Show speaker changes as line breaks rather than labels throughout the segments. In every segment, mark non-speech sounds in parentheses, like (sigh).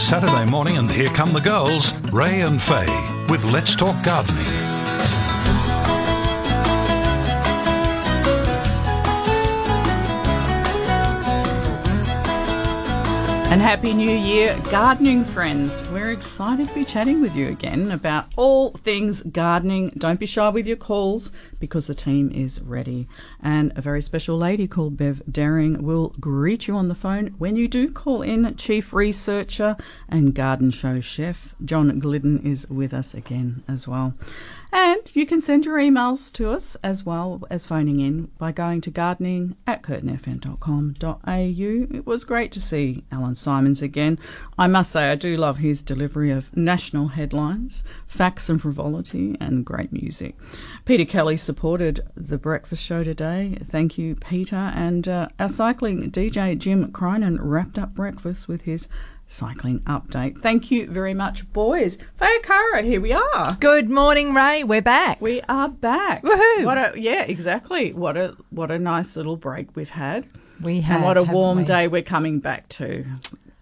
Saturday morning, and here come the girls, Ray and Faye, with Let's Talk Gardening.
And Happy New Year, gardening friends. We're excited to be chatting with you again about all things gardening. Don't be shy with your calls because the team is ready. And a very special lady called Bev Daring will greet you on the phone when you do call in. Chief Researcher and Garden Show Chef John Glidden is with us again as well. And you can send your emails to us as well as phoning in by going to gardening at curtinfm.com.au. It was great to see Alan Simons again. I must say, I do love his delivery of national headlines, facts and frivolity, and great music. Peter Kelly supported the breakfast show today. Thank you, Peter. And uh, our cycling DJ Jim Cronin wrapped up breakfast with his cycling update. Thank you very much, boys. Faye Arcaro, here we are.
Good morning, Ray. We're back.
We are back.
Woohoo.
What a yeah, exactly. What a what a nice little break we've had.
We have.
and what a warm
we?
day we're coming back to.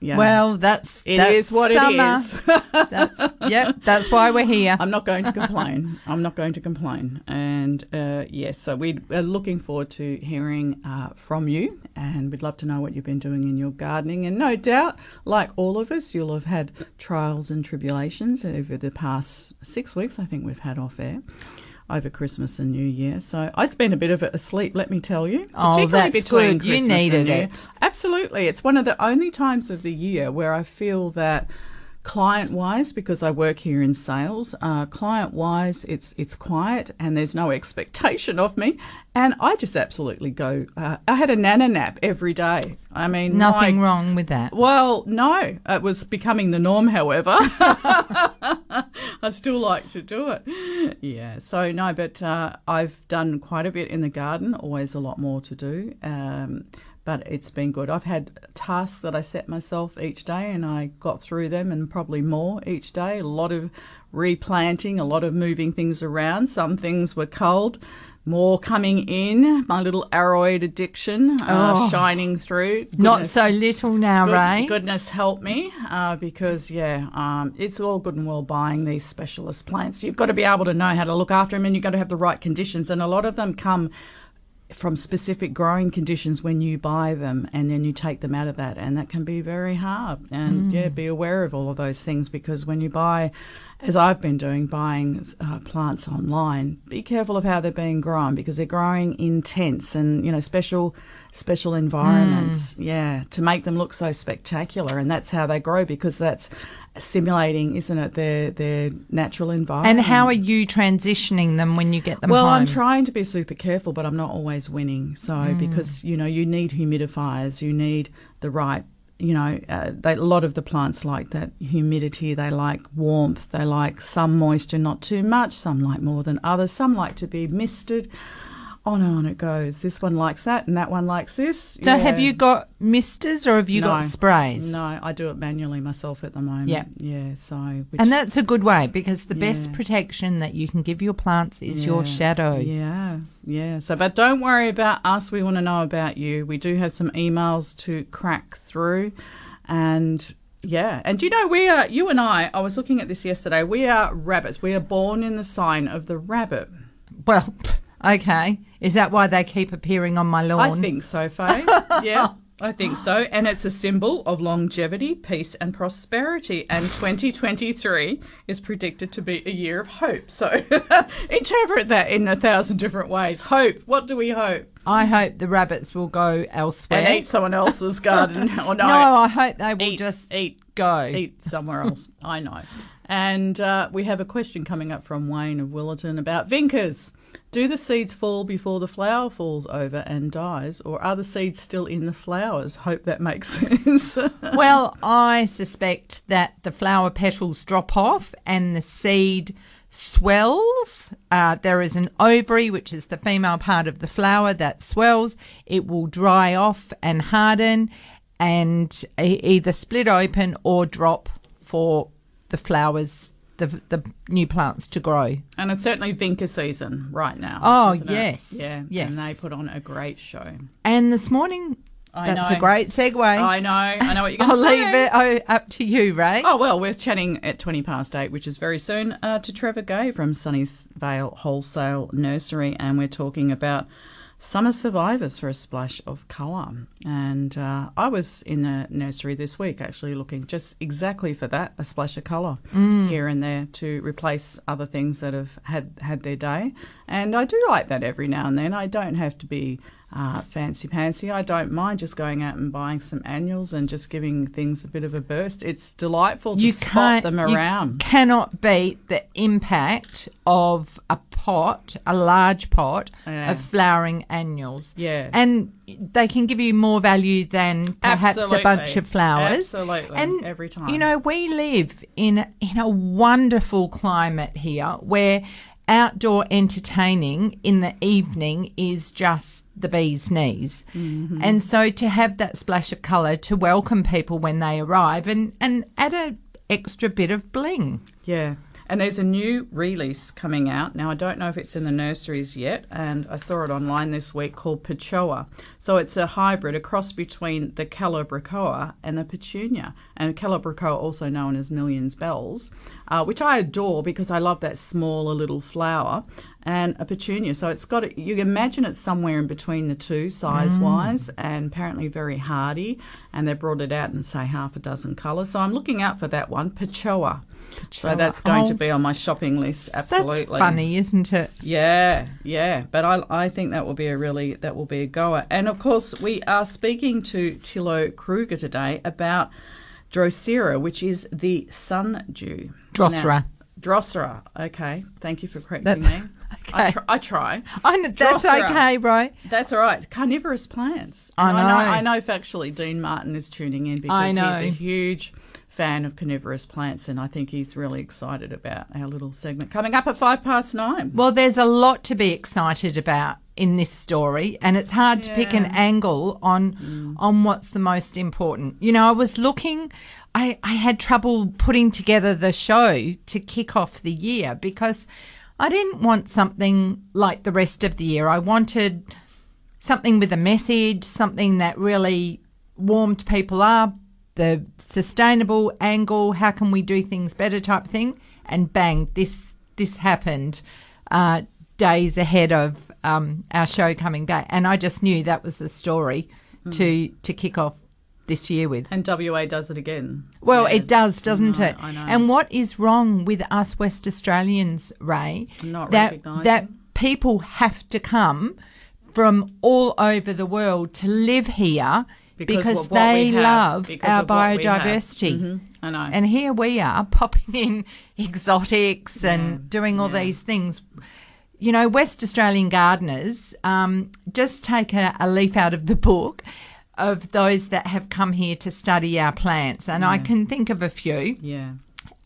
Yeah.
Well, that's
It
that's
is what
summer.
it is. (laughs)
That's, yep, that's why we're here.
I'm not going to complain. I'm not going to complain. And uh, yes, so we are looking forward to hearing uh, from you, and we'd love to know what you've been doing in your gardening. And no doubt, like all of us, you'll have had trials and tribulations over the past six weeks. I think we've had off air. Over Christmas and New Year, so I spent a bit of it asleep. Let me tell you,
Oh,
particularly
that's
between
good. You
Christmas and
needed
New Year.
it.
Absolutely. It's one of the only times of the year where I feel that client wise, because I work here in sales, uh, client wise, it's it's quiet and there's no (laughs) expectation of me. And I just absolutely go. Uh, I had a nana nap every day. I mean,
Nothing
my-
wrong with that.
well, no, it was becoming the norm, however. (laughs) I still like to do it. Yeah, so no, but uh, I've done quite a bit in the garden, always a lot more to do. Um, but it's been good. I've had tasks that I set myself each day and I got through them and probably more each day. A lot of replanting, a lot of moving things around. Some things were cold. More coming in, my little aroid addiction uh,
Oh.
shining through.
Not so little now,
Good-
Ray.
Goodness help me, uh, because yeah, um, it's all good and well buying these specialist plants. You've got to be able to know how to look after them, and you've got to have the right conditions. And a lot of them come from specific growing conditions when you buy them, and then you take them out of that, and that can be very hard. And yeah, be aware of all of those things because when you buy, as I've been doing, buying uh, plants online, be careful of how they're being grown because they're growing in tents and you know special special environments. Yeah, to make them look so spectacular, and that's how they grow because that's simulating, isn't it? Their their natural environment.
and how are you transitioning them when you get them
Well,
home?
I'm trying to be super careful, but I'm not always winning. So because you know you need humidifiers, you need the right. You know, uh, they, a lot of the plants like that humidity. They like warmth. They like some moisture, not too much. Some like more than others. Some like to be misted. On and on it goes. This one likes that, and that one likes this.
so have you got misters or have you got sprays?
No, I do it manually myself at the moment.
Yeah.
yeah. So which,
And that's a good way because the best protection that you can give your plants is your shadow.
Yeah, yeah. So, but don't worry about us. We want to know about you. We do have some emails to crack through, and yeah. And do you know we are? You and I. I was looking at this yesterday. We are rabbits. We are born in the sign of the rabbit.
Well, (laughs) okay. Is that why they keep appearing on my lawn?
I think so, Faye. (laughs) yeah. I think so. And it's a symbol of longevity, peace, and prosperity. And 2023 is predicted to be a year of hope. So (laughs) interpret that in a thousand different ways. Hope. What do we hope?
I hope the rabbits will go elsewhere.
and eat someone else's (laughs) garden. Or no,
no, I hope they will
eat,
just
eat,
go.
eat somewhere else. I know. And uh, we have a question coming up from Wayne of Willetton about Vincas. Do the seeds fall before the flower falls over and dies, or are the seeds still in the flowers? Hope that makes (laughs) sense.
well, I suspect that the flower petals drop off and the seed swells. Uh, there is an ovary, which is the female part of the flower that swells. It will dry off and harden and either split open or drop for the flowers the the new plants to grow.
and it's certainly Vinca season right now.
Oh,
isn't it?
yes,
yeah,
yes.
And they put on a great show.
And this morning,
I
that's
know.
a great segue.
I know. I know what you're going (laughs) to say.
I'll leave it oh, up to you, Ray.
Oh, well, we're chatting at 20 past eight, which is very soon, uh, to Trevor Gay from Sunnyvale Wholesale Nursery. And we're talking about summer survivors for a splash of colour. And uh, I was in the nursery this week actually looking just exactly for that a splash of colour here and there to replace other things that have had, had their day. And I do like that every now and then. I don't have to be uh, fancy pantsy. I don't mind just going out and buying some annuals and just giving things a bit of a burst. It's delightful to
you
spot them
you
around.
cannot beat the impact of a pot, a large pot
Yeah.
of flowering annuals.
Yeah.
and they can give you more value than perhaps
Absolutely.
a bunch of flowers.
Absolutely.
and
Every time.
You know, we live in in a wonderful climate here where outdoor entertaining in the evening is just the bee's knees.
Mm-hmm.
And so to have that splash of colour to welcome people when they arrive and, and add a extra bit of bling.
Yeah. And there's a new release coming out. Now, I don't know if it's in the nurseries yet, and I saw it online this week called Petchoa. So it's a hybrid, a cross between the Calibrachoa and the Petunia. And Calibrachoa, also known as Millions Bells, uh, which I adore because I love that smaller little flower, and a Petunia. So it's got, a, you imagine it's somewhere in between the two size wise, and apparently very hardy. And they brought it out in, say, half a dozen colours. So I'm looking out for that one, Petchoa. So that's going to
Oh.
be on my shopping list. Absolutely,
That's funny, isn't it?
Yeah, yeah. But I, I think that will be a really that will be a goer. And of course, we are speaking to Thilo Krueger today about Drosera, which is the sundew.
Drosera.
Now- Drosera. Okay. Thank you for correcting
That's-
me. (laughs) I, tr- I try.
I know, that's
Drosera.
okay, bro.
That's all right. Carnivorous plants.
I
And
know.
I know. factually Dean Martin is tuning in because
I know.
he's a huge fan of carnivorous plants, and I think he's really excited about our little segment coming up at five past nine.
Well, there's a lot to be excited about in this story, and it's hard to pick an angle on mm. on what's the most important. You know, I was looking. I, I had trouble putting together the show to kick off the year because I didn't want something like the rest of the year. I wanted something with a message, something that really warmed people up, the sustainable angle, how can we do things better type thing. And bang, this this happened uh, days ahead of um, our show coming back, and I just knew that was the story to to kick off this year with.
And WA does it again.
Well,
Yeah.
it does, doesn't
I know,
it?
I know.
And what is wrong with us West Australians, Ray?
Not
that that people have to come from all over the world to live here
Because
because, they
have,
love
because
our
of what we have.
biodiversity.
Mhm, I know.
And here we are popping in (laughs) exotics and doing all
yeah.
these things. You know, West Australian gardeners, um, just take a, a leaf out of the book of those that have come here to study our plants. And I can think of a few
yeah.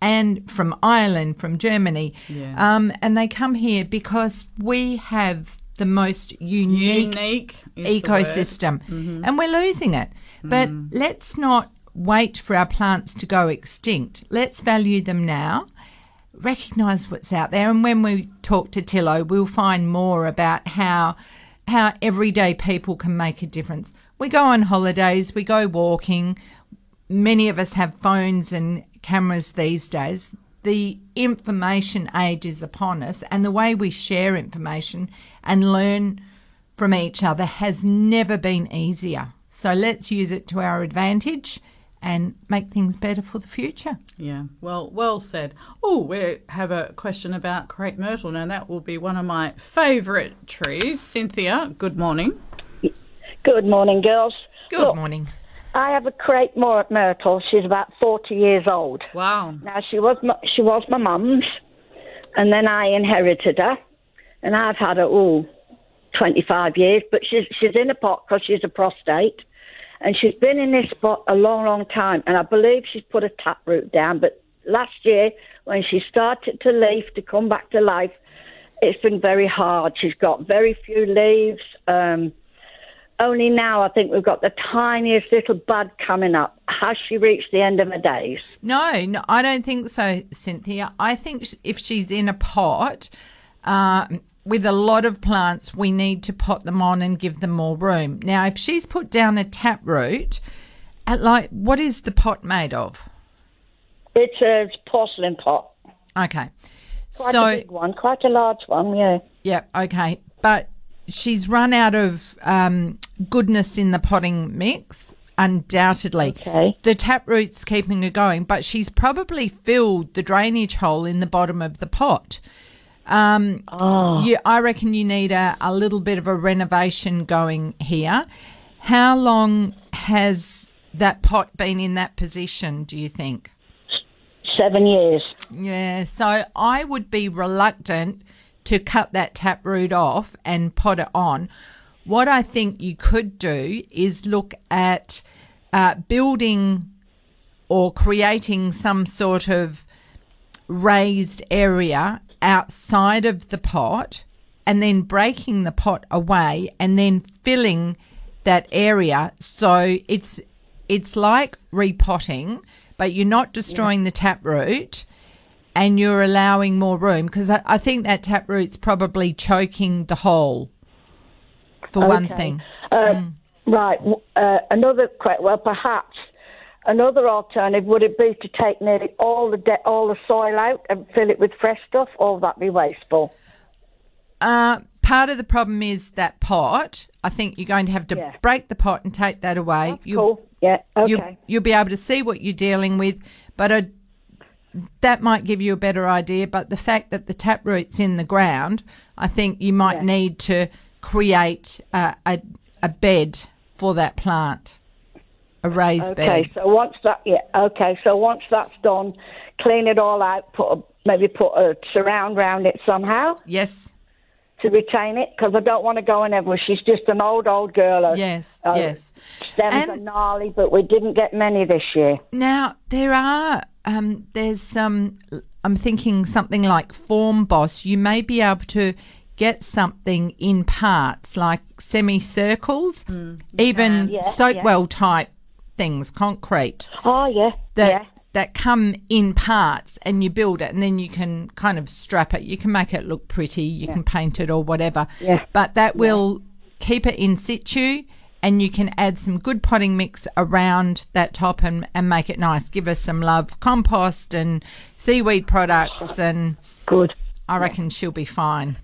and from Ireland, from Germany.
Yeah.
Um, and they come here because we have the most unique,
Unique word. Mm-hmm.
ecosystem and we're losing it. But
Mm.
let's not wait for our plants to go extinct. Let's value them now. Recognize what's out there, and when we talk to Thilo, we'll find more about how how everyday people can make a difference. We go on holidays, we go walking, many of us have phones and cameras these days. The information age is upon us, and the way we share information and learn from each other has never been easier. So let's use it to our advantage and make things better for the future.
Yeah, well, well said. Oh, we have a question about crepe myrtle. Now, that will be one of my favourite trees. Cynthia, good morning.
Good morning, girls.
Good
Look,
morning.
I have a crate more at myrtle. She's about forty years old.
Wow.
Now she was my, she was my mum's, and then I inherited her. and I've had her all 25 years. But she's she's in a pot because she's a prostate, and she's been in this spot a long, long time. And I believe she's put a taproot down. But last year, when she started to leaf to come back to life, it's been very hard. She's got very few leaves. Um, only now I think we've got the tiniest little bud coming up. Has she reached the end of her days?
No, no, I don't think so, Cynthia. I think if she's in a pot uh, with a lot of plants, we need to pot them on and give them more room. Now, if she's put down a taproot, uh, like what is the pot made of?
It's a porcelain pot.
Okay,
Quite
so
a big one, quite a large one, yeah.
yeah, okay, but she's run out of um, goodness in the potting mix. Undoubtedly,
Okay.
the taproot's keeping her going, but she's probably filled the drainage hole in the bottom of the pot. Um,
Oh,
you, I reckon you need a, a little bit of a renovation going here. How long has that pot been in that position, do you think?
seven years.
Yeah, so I would be reluctant to cut that taproot off and pot it on. What I think you could do is look at uh, building or creating some sort of raised area outside of the pot and then breaking the pot away and then filling that area. So it's it's like repotting but you're not destroying the taproot and you're allowing more room because I, I think that taproot's probably choking the hole for one thing
Uh, Right. Uh, another well, perhaps another alternative would it be to take nearly all the de- all the soil out and fill it with fresh stuff, or would that be wasteful?
Uh, part of the problem is that pot. I think you're going to have to
Yeah.
break the pot and take that away. You-
cool. Yeah. Okay.
you, you'll be able to see what you're dealing with, but I, that might give you a better idea. But the fact that the taproot's in the ground, I think you might
Yeah.
need to create a, a, a bed for that plant, a raised
Okay,
bed.
so once that yeah, okay, so once that's done, clean it all out, put a, maybe put a surround round it somehow
Yes,
to retain it because I don't want to go in everywhere. She's just an old old girl. Her-
yes,
her
yes.
Stems
And-
are gnarly, but we didn't get many this year.
Now there are um, there's some. I'm thinking something like Form Boss. You may be able to get something in parts like semicircles, mm, even
Yeah,
Soapwell type things, concrete
Oh yeah,
that
yeah.
that come in parts, and you build it, and then you can kind of strap it. You can make it look pretty. You can paint it or whatever.
Yeah.
But that will keep it in situ. And you can add some good potting mix around that top and, and make it nice. Give us some love, compost and seaweed products, and
Good.
I reckon she'll be fine.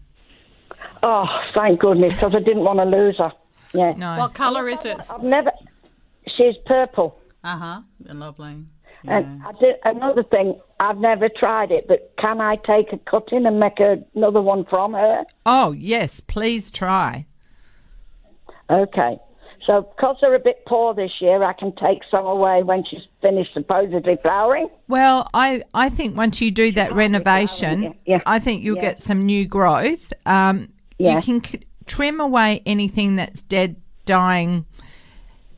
Oh, thank goodness, because I didn't want to lose her. Yeah.
No,
What colour is it?
I've never. She's purple.
Uh huh. Lovely.
And I did another thing. I've never tried it, but can I take a cutting and make a, another one from her?
oh yes, please try.
Okay. So, because they're a bit poor this year, I can take some away when she's finished supposedly flowering.
Well, I, I think once you do that renovation,
yeah, yeah,
I think you'll
yeah.
get some new growth. Um,
Yeah.
You can c- trim away anything that's dead, dying,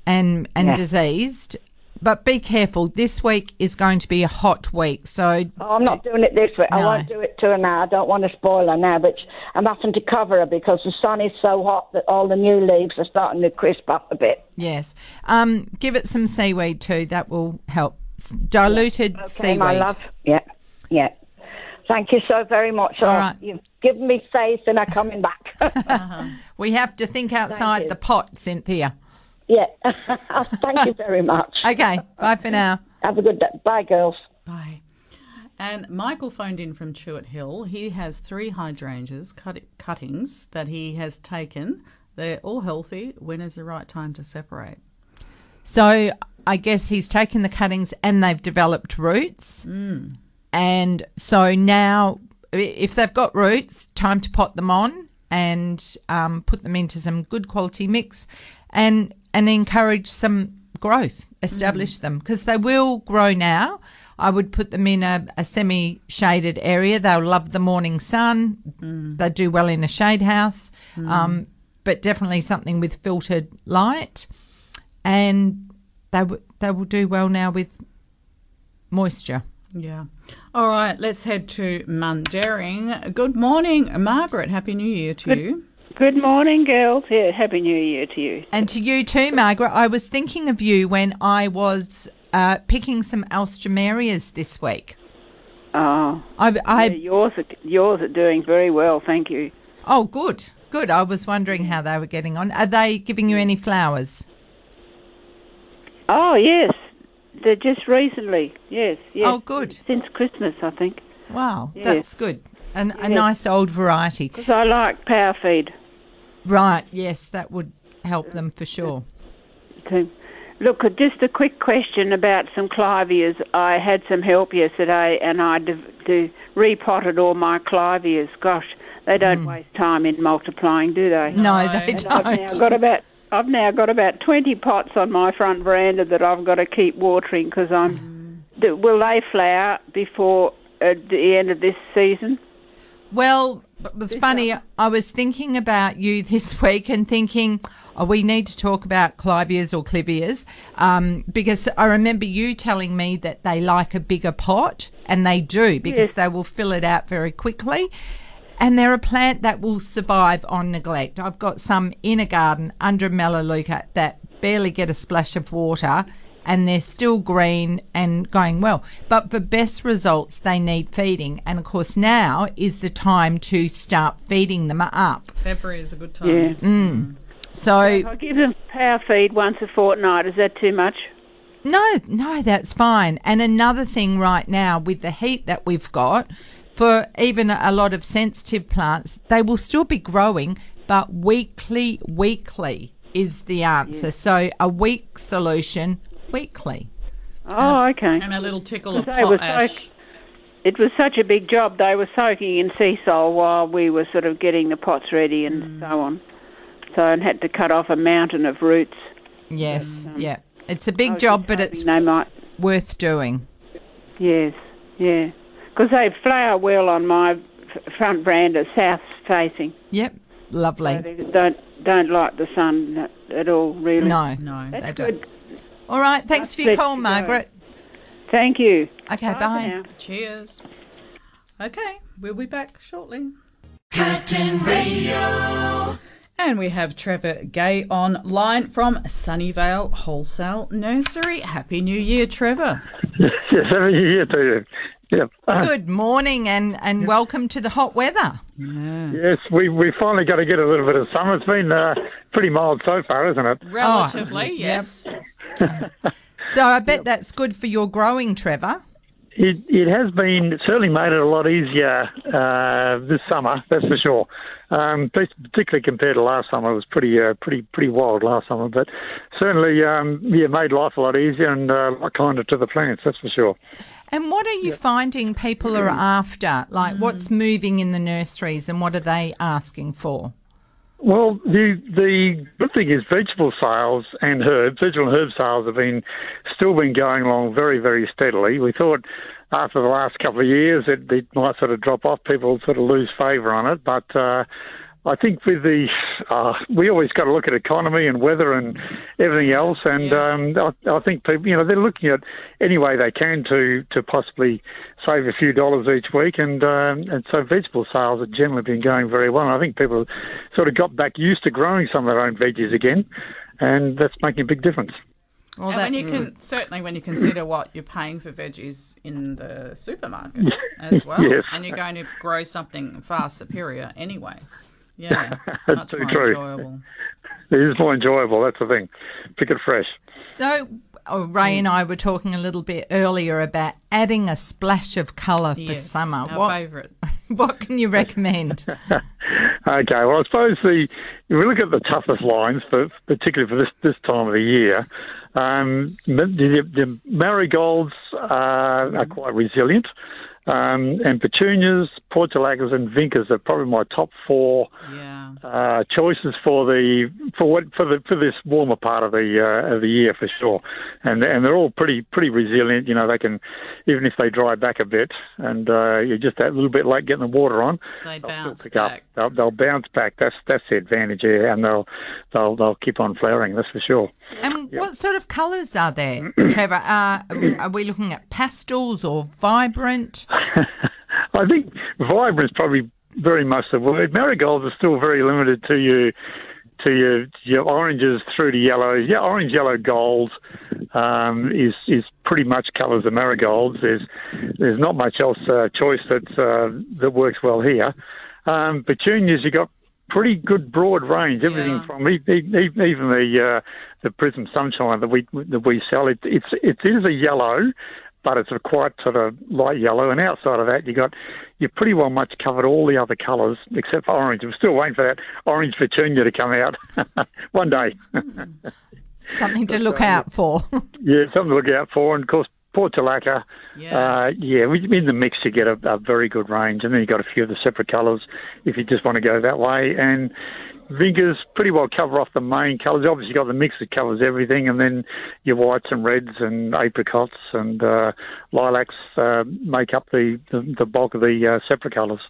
and and
Yeah.
diseased. But be careful. This week is going to be a hot week, so
Oh, I'm not doing it this way. I won't do it to her now. I don't want to spoil her now, but I'm having to cover her because the sun is so hot that all the new leaves are starting to crisp up a bit.
yes. Um, give it some seaweed too. That will help. Diluted
Okay,
seaweed.
my love. Yeah, yeah. Thank you so very much.
All
Oh,
right.
You've given me faith in her coming back. (laughs)
We have to think outside the pot, Cynthia.
yeah. (laughs) Thank you very much.
Okay. bye for now.
Have a good day. Bye, girls.
Bye. And Michael phoned in from Chewett Hill. He has three hydrangeas cut- cuttings that he has taken. They're all healthy. When is the right time to separate?
So I guess he's taken the cuttings and they've developed roots. Hmm. And so now, if they've got roots, time to pot them on and um, put them into some good quality mix and, and encourage some growth, establish them because they will grow now. I would put them in a, a semi shaded area. They'll love the morning sun. They do well in a shade house, um, but definitely something with filtered light. And they, w- they will do well now with moisture.
Yeah. All right, let's head to Mundaring. Good morning, Margaret. Happy New Year to you.
Good morning, girls. Yeah, Happy New Year to you.
And to you too, Margaret. I was thinking of you when I was uh, picking some alströmerias this week.
Oh,
I, I
yeah, yours are, yours are doing very well, thank you.
oh, good, good. I was wondering how they were getting on. Are they giving you any flowers?
Oh, yes. They're just recently. Yes, yes.
Oh, good.
Since Christmas, I think.
Wow,
Yes.
that's good. And a nice old variety.
Because I like power feed.
Right? Yes, that would help them for sure.
too. Look, uh, just a quick question about some clivias. I had some help yesterday and I de- de- repotted all my clivias. Gosh, they don't waste time in multiplying, do they?
No,
No.
they
And don't. I've now
don't.
got about I've now got about twenty pots on my front veranda that I've got to keep watering because I'm. d will they flower before uh, the end of this season?
Well, it was funny. I was thinking about you (laughs) this week and thinking, oh, we need to talk about clivias or clivias um, because I remember you telling me that they like a bigger pot, and they do because
Yes.
they will fill it out very quickly. And they're a plant that will survive on neglect. I've got some in a garden under a melaleuca that barely get a splash of water and they're still green and going well. But for best results, they need feeding. And of course, now is the time to start feeding them up.
February is a good time.
Yeah. Mm.
So,
I give them power feed once a fortnight. Is that too much?
no, no, that's fine. And another thing right now with the heat that we've got, for even a lot of sensitive plants, they will still be growing, but weekly, weekly is the answer. So, a week solution weekly.
Oh, um, okay.
And a little tickle of
They were
potash.
soak- It was such a big job. They were soaking in sea salt while we were sort of getting the pots ready and mm. so on. So I had to cut off a mountain of roots.
Yes, um, yeah. It's a big job, but it's
they might.
worth doing.
Yes, yeah. Because they flower well on my front veranda, south facing.
Yep,
So
lovely.
they don't don't like the sun at- at all, really.
No,
No.
That's
they don't. All right, thanks for your
Let's
call,
go.
Margaret.
Thank you.
Okay,
for
bye.
Cheers. Okay, we'll be back shortly. Curtin Radio. And we have Trevor Gay online from Sunnyvale Wholesale Nursery. Happy New Year, Trevor. (laughs)
Yes, happy New Year to you. Yeah. Uh,
Good morning and, and welcome to the hot weather.
Yeah.
yes, we we finally got to get a little bit of summer. It's been uh, pretty mild so far, isn't it?
Relatively,
yep.
yes. (laughs)
So I bet that's good for your growing, Trevor.
It it has been certainly made it a lot easier uh, this summer. That's for sure. Um, particularly compared to last summer, it was pretty uh, pretty pretty wild last summer. But certainly, um, yeah, made life a lot easier and uh, a kinder to the plants. That's for sure.
And what are you finding people are (clears throat) after? Like what's moving in the nurseries and what are they asking for?
Well, the the good thing is vegetable sales and herbs, vegetable and herb sales have been still been going along very very steadily. We thought after the last couple of years it, it might sort of drop off, people sort of lose favour on it, but. Uh, I think with the, uh, we always got to look at economy and weather and everything else, and
Yeah.
um, I, I think people, you know, they're looking at any way they can to to possibly save a few dollars each week, and um, and so vegetable sales have generally been going very well. And I think people sort of got back used to growing some of their own veggies again, and that's making a big difference.
Well,
and when you can certainly when you consider what you're paying for veggies in the supermarket (laughs) as well,
Yes.
and you're going to grow something far superior anyway. Yeah, (laughs)
That's
much
too
more
true.
enjoyable.
It is more enjoyable. That's the thing. Pick it fresh.
So oh, Ray and I were talking a little bit earlier about adding a splash of colour for
Yes,
summer.
our
What
favourite. (laughs)
what can you recommend? (laughs)
Okay, well, I suppose the if we look at the toughest lines, for, particularly for this this time of the year, um, the, the marigolds uh, are quite resilient. Um, and petunias, portulacas, and vincas are probably my top four
Yeah.
uh, choices for the for what for the for this warmer part of the uh, of the year for sure, and and they're all pretty pretty resilient. You know, they can even if they dry back a bit, and uh, you're just that little bit late getting the water on,
They
they'll
bounce
pick
back.
up. They'll, they'll bounce back. That's that's the advantage, yeah, and they'll they'll they'll keep on flowering. That's for sure.
And what sort of colours are there, Trevor? Uh, are we looking at pastels or vibrant? (clears throat) (laughs)
I think vibrant is probably very much the word. Marigolds are still very limited to your to your your oranges through to yellows. Yeah, orange, yellow, gold um, is is pretty much colours of marigolds. There's there's not much else uh, choice that uh, that works well here. Um, petunias, you got pretty good broad range. Everything
Yeah.
from even the uh, the prism sunshine that we that we sell. It, it's it is a yellow, but it's a quite sort of light yellow. And outside of that, you got you pretty well much covered all the other colours except for orange. We're still waiting for that orange petunia to come out (laughs) one day. (laughs)
Something to look out for. (laughs)
yeah, something to look out for. And of course, portulaca.
Yeah.
Uh, yeah, we- in the mix you get a, a very good range, and then you have got a few of the separate colours if you just want to go that way. And Vincas pretty well cover off the main colours. Obviously, you've got the mix that covers everything, and then your whites and reds and apricots and uh, lilacs uh, make up the, the, the bulk of the uh, separate colours.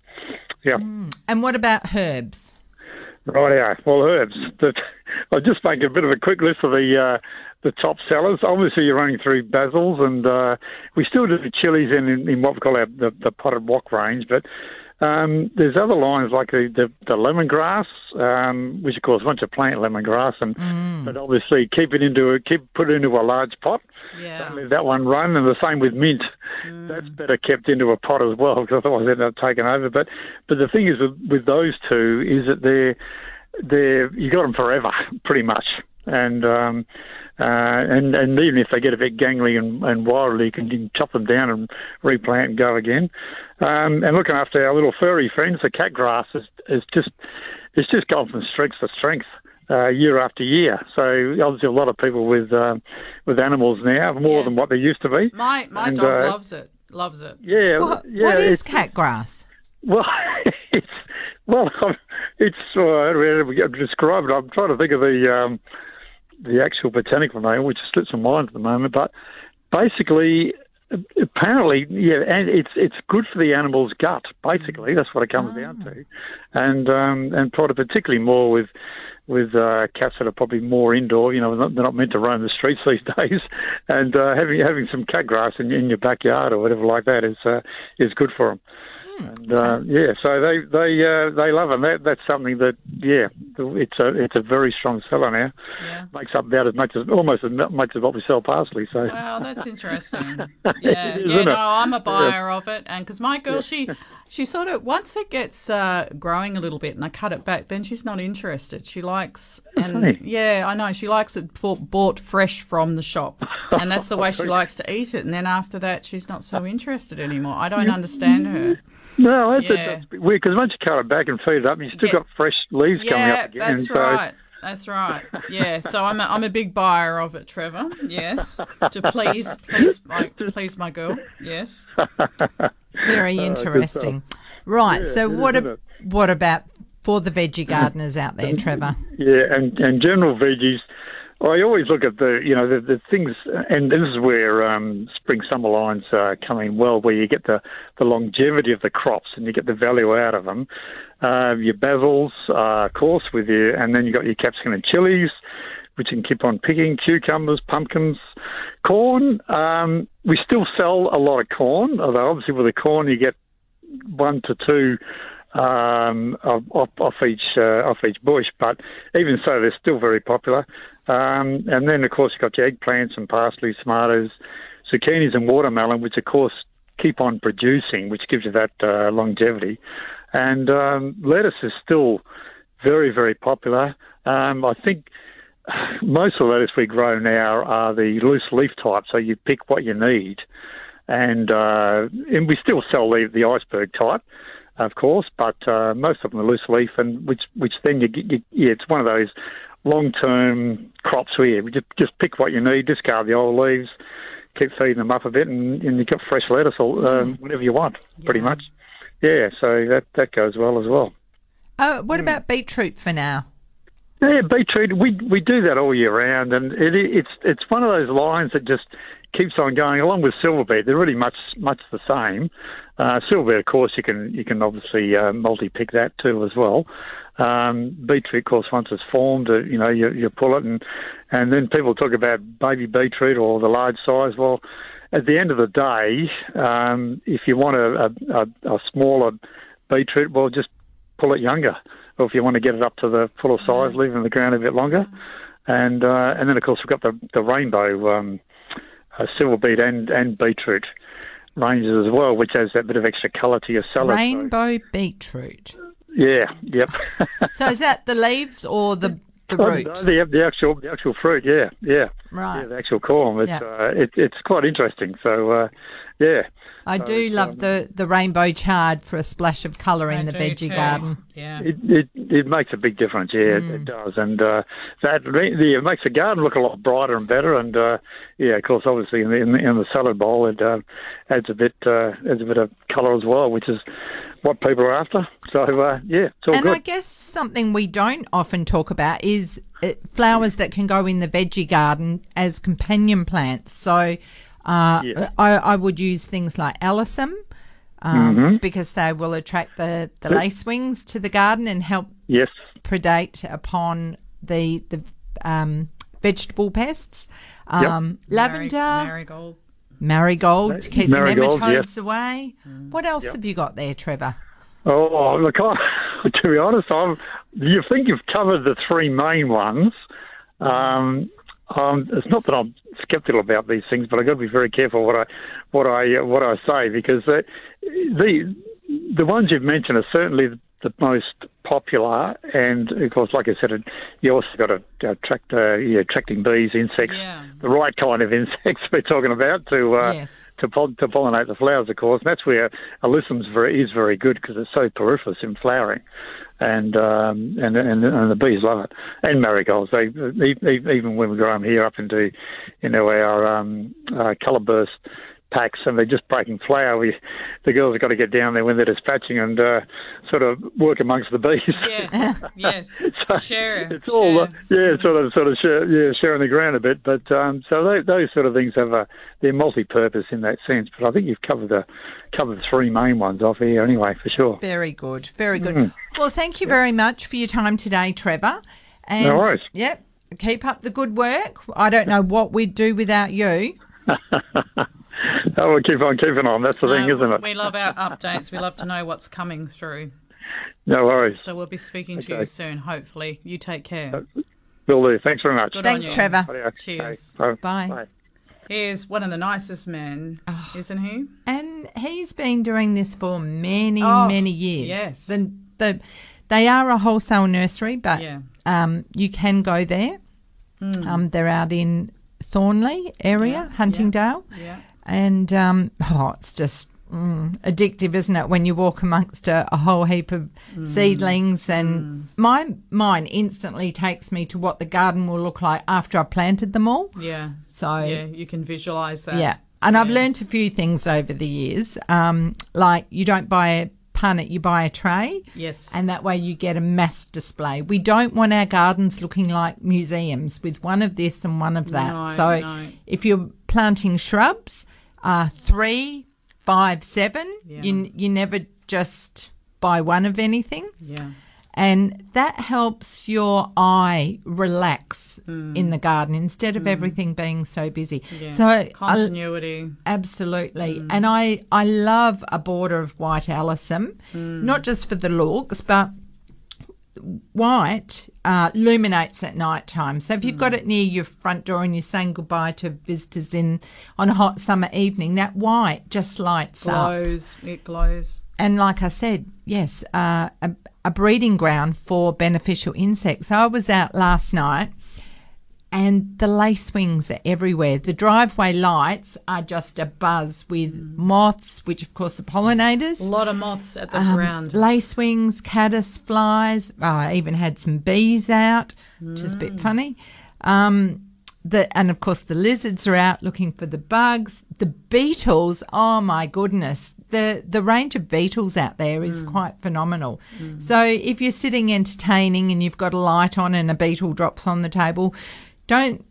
Yeah.
and what about herbs?
Right, yeah. Well, herbs. (laughs) I'll just make a bit of a quick list of the uh, the top sellers. Obviously, you're running through basils, and uh, we still do the chilies in, in, in what we call our, the, the potted wok range. But um, there's other lines like the, the, the lemongrass, um, which of course once you plant lemongrass, and but obviously keep it into a, keep put it into a large pot.
Yeah.
Don't let that one run, and the same with mint. That's better kept into a pot as well, because otherwise they end up taking over. But but the thing is with, with those two is that they're they're you got them forever, (laughs) pretty much. And um, uh, and and even if they get a bit gangly and, and wiry, you can, you can chop them down and replant and go again. Um, and looking after our little furry friends, the cat grass is, is just it's just gone from strength to strength uh, year after year. So obviously a lot of people with um, with animals now more
Yeah.
than what they used to be.
My my
And,
dog
uh,
loves it. Loves it.
Yeah,
What,
yeah.
what is cat grass?
well, (laughs) it's well, (laughs) it's uh, I don't know how to describe it. I'm trying to think of the um, the actual botanical name, which slips my mind at the moment. But basically, apparently, yeah, and it's it's good for the animal's gut. Basically, that's what it comes down to, and um, and probably particularly more with with uh, cats that are probably more indoor. You know, they're not, they're not meant to roam the streets (laughs) these days, and uh, having having some cat grass in, in your backyard or whatever like that is uh, is good for them. And uh, yeah, so they they uh, they love them. That that's something that yeah, it's a it's a very strong seller now.
Yeah.
Makes up about as much as almost as much as what we sell parsley. So
Well, that's interesting. (laughs) Yeah,
is,
yeah. No,
it?
I'm a buyer of it, and because my girl, she, she sort of once it gets uh, growing a little bit, and I cut it back, then she's not interested. She likes, and
Funny.
yeah, I know she likes it for, bought fresh from the shop, and that's the (laughs) way she likes to eat it. And then after that, she's not so (laughs) interested anymore. I don't understand her.
No, that's,
Yeah.
that's a bit weird because once you cut it back and feed it up, you still
Yeah.
got fresh leaves coming up again.
that's
so,
right. That's right. Yeah, so I'm a, I'm a big buyer of it, Trevor. Yes, to please please my (laughs) please my girl. Yes.
Very (laughs) oh, interesting. Right. so what?
isn't
A, what about for the veggie gardeners out there, Trevor?
Yeah, and and general veggies. I always look at the you know the, the things, and this is where um, spring summer lines come in well, where you get the the longevity of the crops and you get the value out of them. Uh, your basils, uh, of course, with you, and then you got your capsicum and chilies, which you can keep on picking. Cucumbers, pumpkins, corn. Um, we still sell a lot of corn, although obviously with the corn you get one to two um, off, off- each uh, off each bush. But even so, they're still very popular. Um, and then, of course, you've got your eggplants and parsley, tomatoes, zucchinis, and watermelon, which of course keep on producing, which gives you that uh, longevity. And um, lettuce is still very, very popular. Um, I think most of the lettuce we grow now are the loose leaf type, so you pick what you need and uh, and we still sell the, the iceberg type, of course, but uh, most of them are loose leaf, and which which then you, get- you yeah, it's one of those long term crops where you just just pick what you need, discard the old leaves, keep feeding them up a bit, and, and you get fresh lettuce or um, whenever you want, pretty much. Yeah, so that that goes well as well.
Oh, what about beetroot for now?
Yeah, beetroot. We we do that all year round, and it, it's it's one of those lines that just keeps on going. Along with silver beet, they're really much much the same. Uh, silver beet, of course, you can you can obviously uh, multi pick that too as well. Um, beetroot, of course, once it's formed, uh, you know, you, you pull it, and and then people talk about baby beetroot or the large size. Well, at the end of the day, um, if you want a, a, a, a smaller beetroot, well, just pull it younger. Or if you want to get it up to the fuller size, leave it in the ground a bit longer. And uh, and then of course we've got the the rainbow um, uh, silver beet and and beetroot ranges as well, which has that bit of extra colour to your salad. So-
Rainbow beetroot.
yeah. Yep. (laughs)
So is that the leaves or the the
Oh,
root?
The, the actual the actual fruit. Yeah. Yeah.
Right.
Yeah, the actual corn. It's
Yeah.
uh, it, it's quite interesting. So uh, yeah.
I
So
do love
um,
the, the rainbow chard for a splash of colour in
I
the veggie
too.
garden.
Yeah.
It, it it makes a big difference, yeah, it,
Mm.
it does, and uh, that the, it makes the garden look a lot brighter and better, and uh, yeah, of course, obviously in the in the, in the salad bowl, it uh, adds a bit uh, adds a bit of colour as well, which is what people are after. So uh, yeah, it's all
And
good.
I guess something we don't often talk about is uh, flowers that can go in the veggie garden as companion plants. So uh,
Yeah.
I, I would use things like alyssum um,
Mm-hmm.
because they will attract the, the lacewings to the garden and help
yes,
predate upon the the um, vegetable pests. Um, Lavender,
Mari- marigold.
marigold to keep
Marigold,
the nematodes
yes.
away. What else have you got there, Trevor?
Oh, look, I, (laughs) to be honest, I'm, you think you've covered the three main ones. Um, um, it's not that I'm sceptical about these things, but I've got to be very careful what I what I uh, what I say because uh, the the ones you've mentioned are certainly the most popular, and of course, like I said, it, you also got to attract uh, yeah, attracting bees, insects,
Yeah.
the right kind of (laughs) insects we're talking about to uh,
Yes.
to, pol- to pollinate the flowers, of course. And that's where alyssum's very is very good because it's so poriferous in flowering, and um, and, and and the bees love it. And marigolds, they even when we grow them here up into you know our um, uh, colour burst packs and they're just breaking flower. We, the girls have got to get down there when they're dispatching and uh, sort of work amongst the bees. (laughs)
Yes. (laughs) yes. Share.
It's all
share.
uh, yeah, sort of sort of share, yeah, sharing the ground a bit. But um, so those, those sort of things have a they're multi-purpose in that sense. But I think you've covered the covered the three main ones off here anyway, for sure.
Very good, very good.
Mm.
Well, thank you very much for your time today, Trevor. And
No worries.
Yep, keep up the good work. I don't know what we'd do without you. (laughs)
Oh, we'll keep on keeping on. That's the thing, isn't it?
We love our updates. We love to know what's coming through.
No worries.
So we'll be speaking to you soon, hopefully. You take care.
Will do. Thanks very much.
Good
Thanks. Trevor.
Adios.
Cheers.
Okay.
Bye.
Bye.
He's one of the nicest men,
Oh.
isn't he?
And he's been doing this for many,
Oh,
many years.
yes.
The, the, they are a wholesale nursery, but
Yeah.
um, you can go there. Um, they're out in Thornlie area,
Yeah,
Huntingdale.
Yeah.
And um, oh, it's just mm, addictive, isn't it? When you walk amongst a, a whole heap of
Mm.
seedlings, and my mind instantly takes me to what the garden will look like after I've planted them all.
Yeah.
So
Yeah, you can visualize that.
yeah. And I've learnt a few things over the years. Um, like you don't buy a punnet, you buy a tray.
Yes.
And that way you get a mass display. We don't want our gardens looking like museums with one of this and one of that.
No,
so
no.
if you're planting shrubs, uh, three, five, seven,
Yeah.
you, you never just buy one of anything.
yeah.
And that helps your eye relax in the garden instead of everything being so busy.
Mm. Yeah.
So I,
Continuity.
Absolutely. And I, I love a border of white alyssum,
Mm.
not just for the looks, but white uh, illuminates at night time. So if you've
Mm.
got it near your front door and you're saying goodbye to visitors in on a hot summer evening, that white just lights up.
Glows. It glows.
And like I said, yes, uh, a, a breeding ground for beneficial insects. So I was out last night and the lacewings are everywhere. The driveway lights are just a buzz with moths, which of course are pollinators.
A lot of moths at the
Um,
ground.
Lacewings, caddis flies. Oh, I even had some bees out, which is a
Mm.
bit funny. Um, the and of course the lizards are out looking for the bugs. The beetles, oh my goodness, the the range of beetles out there is quite phenomenal. So if you're sitting entertaining and you've got a light on and a beetle drops on the table, don't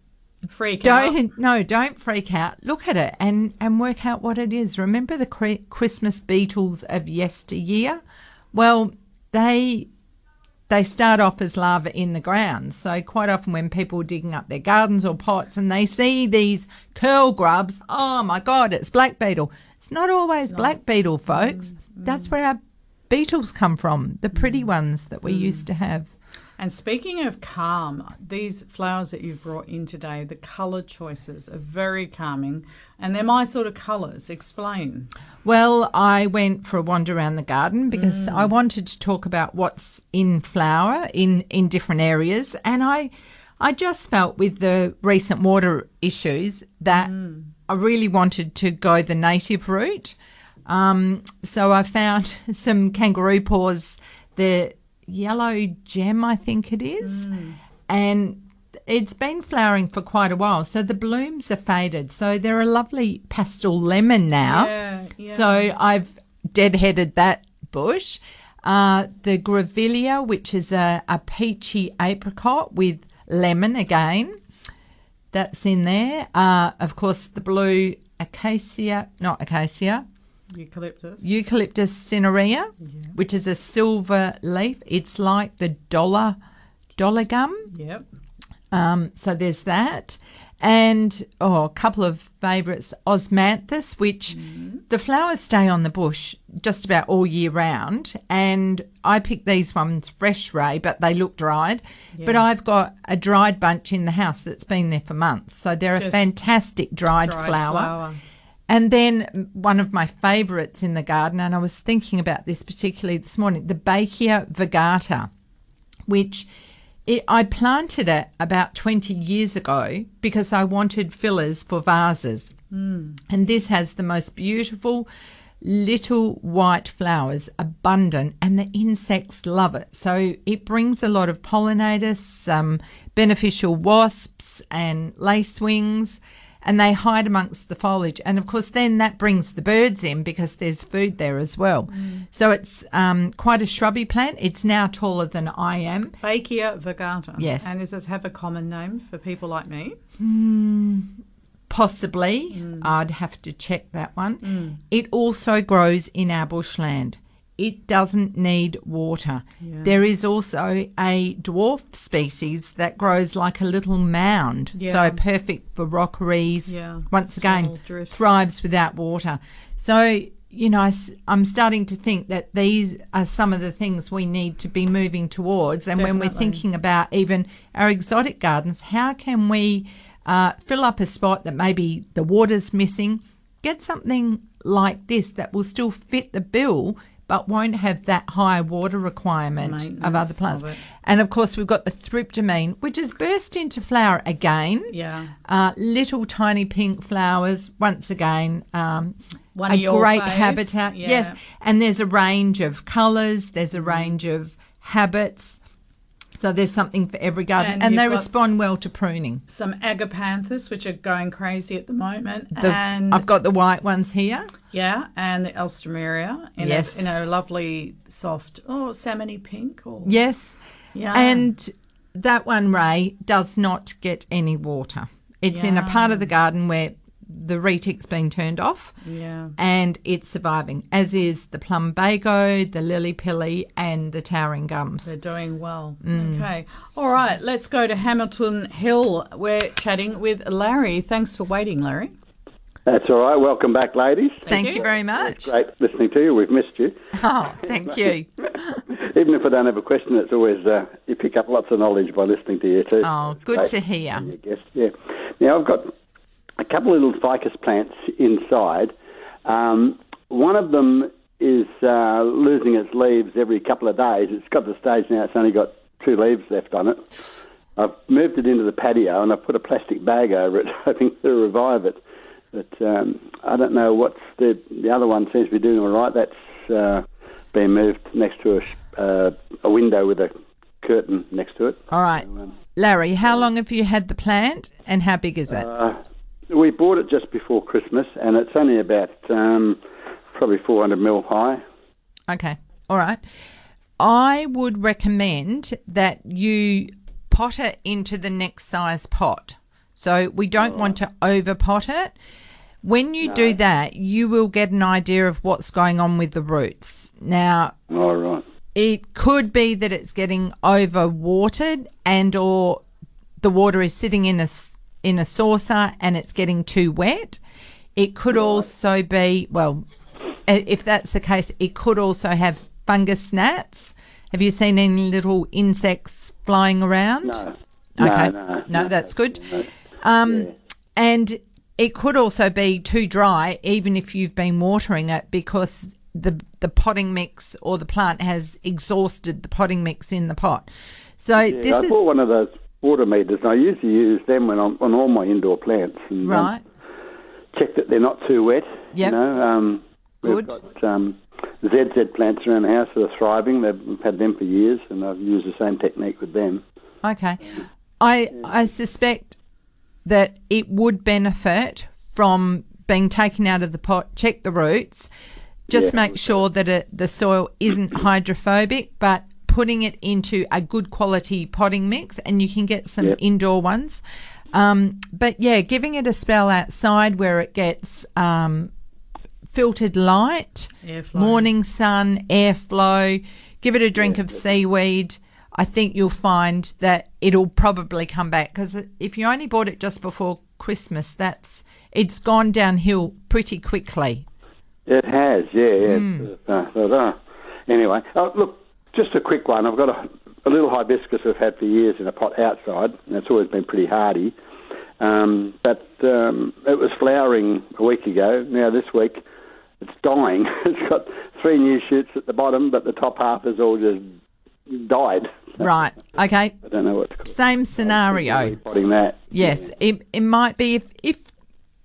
Freak out.
don't no, don't freak out. Look at it and and work out what it is. Remember the cre- Christmas beetles of yesteryear? Well, they they start off as larvae in the ground. So quite often when people are digging up their gardens or pots and they see these curl grubs, oh my god, it's black beetle. It's not always black beetle, folks. Mm-hmm. That's where our beetles come from, the pretty mm. ones that we used to have.
And speaking of calm, these flowers that you've brought in today, the colour choices are very calming, and they're my sort of colours. Explain.
Well, I went for a wander around the garden because I wanted to talk about what's in flower in, in different areas, and I I just felt with the recent water issues that I really wanted to go the native route. Um, so I found (laughs) some kangaroo paws, the yellow gem, I think it is, and it's been flowering for quite a while. So the blooms are faded. So they're a lovely pastel lemon now.
Yeah, yeah.
So I've deadheaded that bush. Uh, the grevillea, which is a, a peachy apricot with lemon again, that's in there. Uh, of course, the blue acacia, not acacia,
Eucalyptus.
Eucalyptus cinerea, which is a silver leaf. It's like the dollar dollar gum.
Yep.
Um, so there's that. And oh, a couple of favourites, osmanthus, which the flowers stay on the bush just about all year round. And I picked these ones fresh, Ray, but they look dried. But I've got a dried bunch in the house that's been there for months. So they're a fantastic dried,
Dried
flower.
flower.
And then one of my favourites in the garden, and I was thinking about this particularly this morning, the Baeckea virgata, which it, I planted it about 20 years ago because I wanted fillers for vases. Hmm. And this has the most beautiful little white flowers, abundant, and the insects love it. So it brings a lot of pollinators, some beneficial wasps, and lacewings and they hide amongst the foliage. And of course, then that brings the birds in because there's food there as well. Mm. So it's um, quite a shrubby plant. It's now taller than I am.
Baeckea virgata.
Yes.
And does this have a common name for people like me?
Hmm, possibly, mm. I'd have to check that one. Mm. It also grows in our bushland. It doesn't need water. There is also a dwarf species that grows like a little mound,
Yeah.
so perfect for rockeries.
Yeah,
Once again,
drifts.
thrives without water. So, you know, I, am starting to think that these are some of the things we need to be moving towards. And when we're thinking about even our exotic gardens, how can we uh, fill up a spot that maybe the water's missing? Get something like this that will still fit the bill. But won't have that high water requirement of other plants.
of.
And of course, we've got the thryptomene, which has burst into flower again.
Yeah.
Uh, little tiny pink flowers, once again, um,
One
a
of your
great
faves,
habitat.
yeah.
Yes, and there's a range of colours, there's a range of habits. So there's something for every garden,
And
and, they respond well to pruning.
Some agapanthus, which are going crazy at the moment.
The-
and
I've got the white ones here.
yeah, and the alstroemeria in,
Yes.
a, in a lovely soft, oh, salmony pink. Or,
Yes,
Yeah.
and that one, Ray, does not get any water. It's in a part of the garden where the retic's been turned off.
Yeah.
and it's surviving, as is the plumbago, the lily pilly, and the towering gums.
They're doing well.
Mm.
Okay. All right. Let's go to Hamilton Hill. We're chatting with Larry. Thanks for waiting, Larry.
That's all right. Welcome back, ladies.
Thank
you.
you very much.
Great listening to you. We've missed you.
Oh, thank you. (laughs)
Even if I don't have a question, it's always uh, you pick up lots of knowledge by listening to you too.
Oh, good
Great.
to hear.
Your guest, yeah. Now I've got a couple of little ficus plants inside. Um, one of them is uh, losing its leaves every couple of days. It's got the stage now; it's only got two leaves left on it. I've moved it into the patio and I've put a plastic bag over it, (laughs) hoping to revive it. But um, I don't know what's the the other one seems to be doing all right. That's uh, been moved next to a, uh, a window with a curtain next to it.
All right. Larry, how long have you had the plant and how big is it?
Uh, we bought it just before Christmas, and it's only about um, probably 400 mil high.
Okay. All right. I would recommend that you pot it into the next size pot. So we don't want to over pot it. When you do that, you will get an idea of what's going on with the roots. Now,
All right.
it could be that it's getting over watered and or the water is sitting in a in a saucer and it's getting too wet. It could also be well, if that's the case, it could also have fungus gnats. Have you seen any little insects flying around?
No.
Okay.
No, no,
that's good. Um, And it could also be too dry, even if you've been watering it, because the the potting mix or the plant has exhausted the potting mix in the pot. So
Yeah,
this
I
is
bought one of those water meters, and I usually use them when I'm on all my indoor plants. And, um, check that they're not too wet.
Yep.
You know, um, we've
Good.
got um, ZZ plants around the house that are thriving. They've we've had them for years, and I've used the same technique with them.
Okay. I I suspect that it would benefit from being taken out of the pot, check the roots, just
Yeah.
make sure that it, the soil isn't hydrophobic, but putting it into a good quality potting mix, and you can get some
Yep.
indoor ones. Um, but yeah, giving it a spell outside where it gets um, filtered light,
Airflow.
morning sun, airflow. Give it a drink of seaweed. I think you'll find that it'll probably come back because if you only bought it just before Christmas, that's it's gone downhill pretty quickly.
It has, yeah, yeah. But, uh, anyway, oh, look, just a quick one. I've got a, a little hibiscus I've had for years in a pot outside, and it's always been pretty hardy. Um, but um, it was flowering a week ago. Now this week, it's dying. (laughs) it's got three new shoots at the bottom, but the top half has all just died.
Right. Okay. (laughs)
I don't know what to call
Same scenario.
Potting that.
Yes, it, it might be if if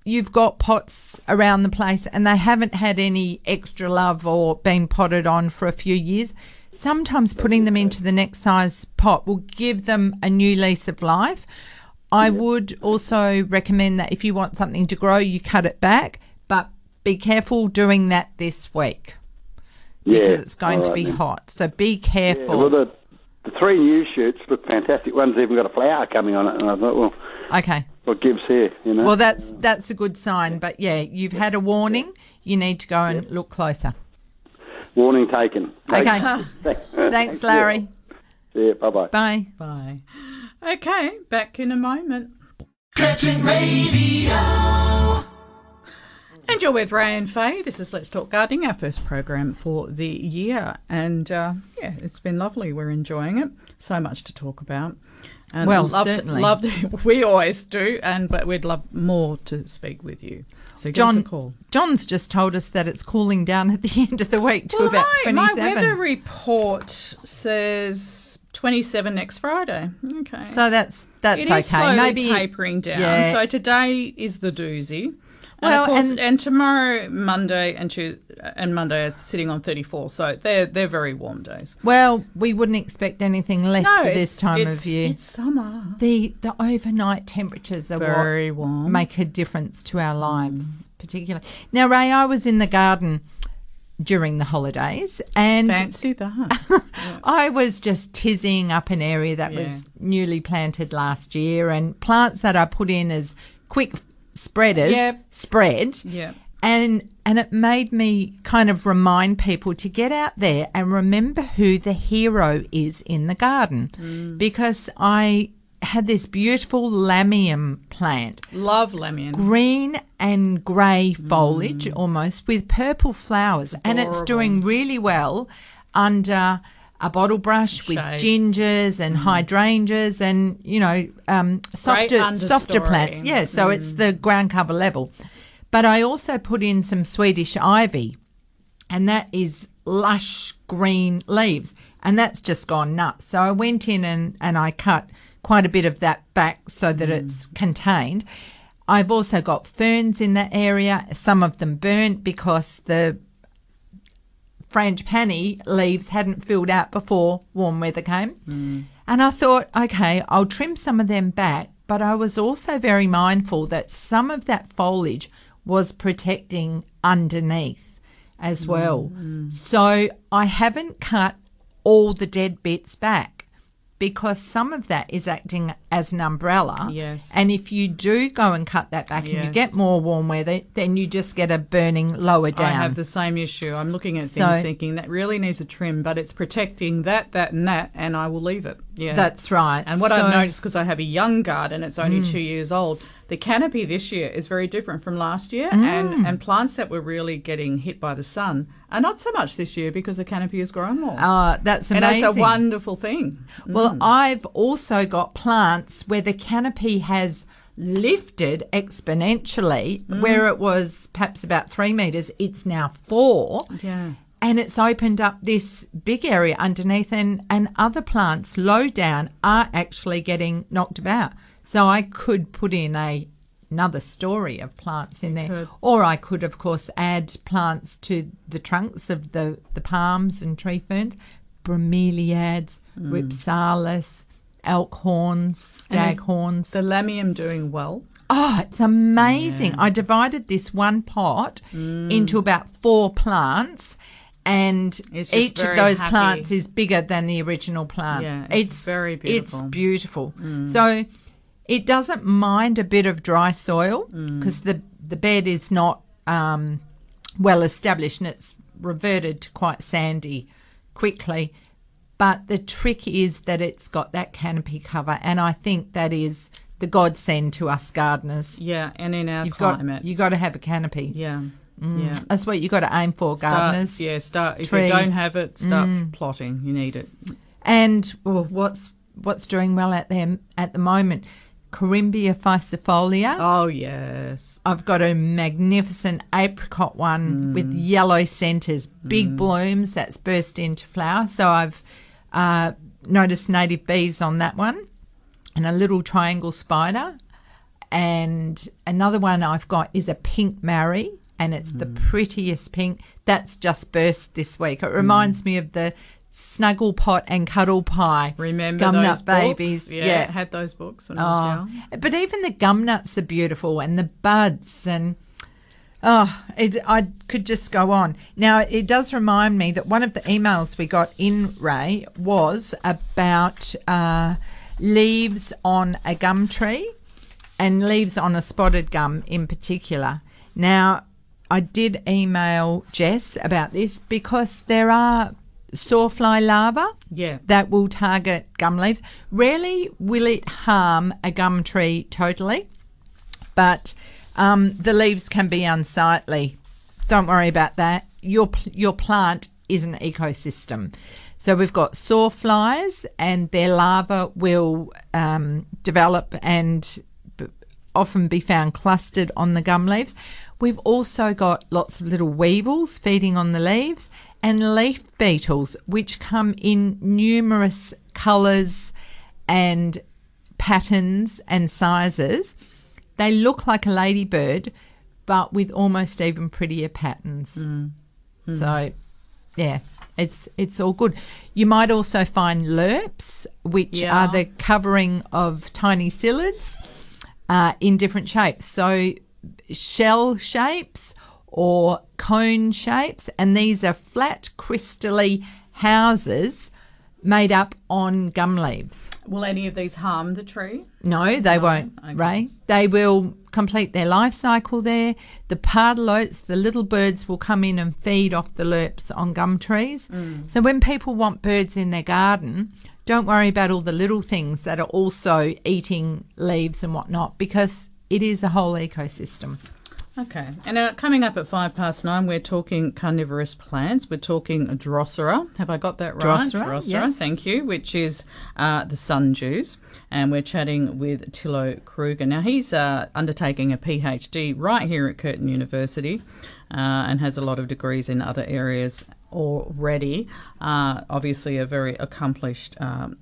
you've got pots around the place and they haven't had any extra love or been potted on for a few years. Sometimes putting them into the next size pot will give them a new lease of life. I would also recommend that if you want something to grow, you cut it back, but be careful doing that this week
Yeah,
because it's going
all
to be
then.
hot. So be careful.
Yeah, well, the, the three new shoots look fantastic. One's even got a flower coming on it, and I thought, well,
okay.
what gives here, you know?
Well, that's that's a good sign. But yeah, you've had a warning. You need to go and look closer.
Warning taken.
Okay. (laughs)
Thanks,
Thanks, Larry.
See you. Bye bye.
Bye.
Bye. Okay, back in a moment.
Curtin Radio.
And you're with Ray and Faye. This is Let's Talk Gardening, our first program for the year. And uh, yeah, it's been lovely. We're enjoying it. So much to talk about. And
Well,
love
certainly.
To, love to, we always do, and but we'd love more to speak with you. So give us a
John,
call.
John's just told us that it's cooling down at the (laughs) end of the week to
Well,
about
my, my weather report says 27 next Friday. Okay.
so that's that's
It
okay.
is slowly
Maybe
tapering down.
yeah.
So today is the doozy. And
Well,
of course,
and-
and, tomorrow, Monday and Tuesday, and Monday are sitting on 34. So they're they're very warm days.
well, we wouldn't expect anything less for this time of year.
It's summer.
The the overnight temperatures are
Very warm.
make a difference to our lives, particularly. Now, Ray, I was in the garden during the holidays, and
Fancy that. (laughs)
I was just tizzing up an area that
Yeah.
was newly planted last year, and plants that I put in as quick spreaders
Yep.
spread.
yeah.
And and it made me kind of remind people to get out there and remember who the hero is in the garden,
Mm.
because I had this beautiful lamium plant
Love lamium.
green and grey foliage almost with purple flowers and it's doing really well under a bottle brush with
Shade.
gingers and mm-hmm. hydrangeas and you know um, softer softer plants. Yeah so mm. it's the ground cover level. But I also put in some Swedish ivy and that is lush green leaves and that's just gone nuts. So i went in and, and i cut quite a bit of that back so that mm. it's contained. I've also got ferns in that area. Some of them burnt because the frangipani leaves hadn't filled out before warm weather came. And I thought, okay, I'll trim some of them back, but I was also very mindful that some of that foliage was protecting underneath as well. Mm, mm. So I haven't cut all the dead bits back because some of that is acting as an umbrella.
Yes.
And if you do go and cut that back and you get more warm weather, then you just get a burning lower down.
I have the same issue. I'm looking at things
So-
thinking that really needs a trim, but it's protecting that, that, and that, and I will leave it. Yeah.
That's right.
And what
So- Mm.
I've noticed, because I have a young garden, it's only two years old, the canopy this year is very different from last year,
Mm.
and, and plants that were really getting hit by the sun are not so much this year because the canopy has grown more.
Uh, that's amazing.
and it's a wonderful thing.
Well, I've also got plants where the canopy has lifted exponentially,
Mm.
where it was perhaps about three metres, it's now four.
Yeah.
And it's opened up this big area underneath, and, and other plants low down are actually getting knocked about. So I could put in a another story of plants in there,
could.
or I could, of course, add plants to the trunks of the the palms and tree ferns, bromeliads, rhipsalis, elk horns, stag horns.
The lamium doing well.
Oh, it's amazing. I divided this one pot into about four plants. And
Mm. It's
each of those
happy.
plants is bigger than the original plant.
Yeah, it's very beautiful. Mm.
It's beautiful. So it doesn't mind a bit of dry soil
Mm.
because the the bed is not um, well established and it's reverted to quite sandy quickly. But the trick is that it's got that canopy cover, and I think that is the godsend to us gardeners.
Yeah, and in our
You've
climate.
got you got to have a canopy.
yeah. Yeah.
That's what you've got to aim for,
Start-
gardeners.
yeah, start. If
trees. Mm.
you don't have it, start plotting. You need it.
And well, what's what's doing well at them at the moment? Corymbia ficifolia.
Oh yes.
I've got a magnificent apricot one
Mm.
with yellow centres, big blooms that's burst into flower. So I've uh, noticed native bees on that one, and a little triangle spider. And another one I've got is a pink Mary, and it's the
Mm.
prettiest pink. That's just burst this week. It reminds me of the Snugglepot and Cuddlepie.
Remember
gum
those
nut babies?
Books? Yeah, had those books when I was
Oh,
young.
but even the gum nuts are beautiful, and the buds, and oh, it, I could just go on. Now, it does remind me that one of the emails we got in Ray was about uh, leaves on a gum tree, and leaves on a spotted gum in particular. Now, I did email Jess about this because there are sawfly larvae
Yeah.
that will target gum leaves. Rarely will it harm a gum tree totally, but um, the leaves can be unsightly. Don't worry about that. Your your plant is an ecosystem. So we've got sawflies, and their larvae will um, develop and b- often be found clustered on the gum leaves. We've also got lots of little weevils feeding on the leaves and leaf beetles, which come in numerous colours and patterns and sizes. They look like a ladybird, but with almost even prettier patterns. So, yeah, it's it's all good. You might also find lerps, which
Yeah.
are the covering of tiny psyllids uh, in different shapes. So, shell shapes or cone shapes, and these are flat, crystally houses made up on gum leaves.
Will any of these harm the tree?
No, they won't,
okay.
Ray. They will complete their life cycle there. The pardalotes, the little birds, will come in and feed off the lerps on gum trees. Mm. So when people want birds in their garden, don't worry about all the little things that are also eating leaves and whatnot because it is a whole ecosystem.
Okay. And uh, coming up at five past nine, we're talking carnivorous plants. We're talking Drosera. Have I got that right?
Drosera, yes.
thank you, which is uh, the sundews. And we're chatting with Thilo Krueger. Now, he's uh, undertaking a PhD right here at Curtin University uh, and has a lot of degrees in other areas already. Uh, obviously, a very accomplished um,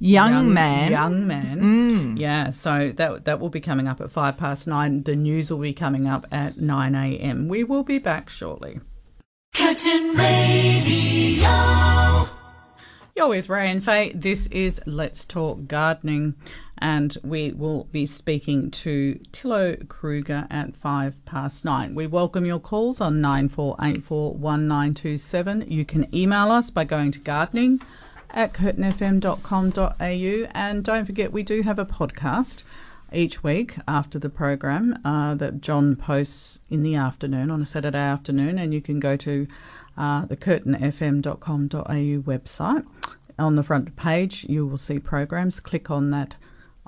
Young, man. Mm.
Young man. Yeah, so that that will be coming up at five past nine. The news will be coming up at nine a.m. We will be back shortly.
Curtin Radio.
You're with Ray and Faye. This is Let's Talk Gardening, and we will be speaking to Thilo Krueger at five past nine. We welcome your calls on nine four eight four one nine two seven. You can email us by going to gardening at curtinfm.com.au, and don't forget we do have a podcast each week after the program uh, that John posts in the afternoon on a Saturday afternoon, and you can go to uh, the curtinfm.com.au website. On the front page, you will see programs. Click on that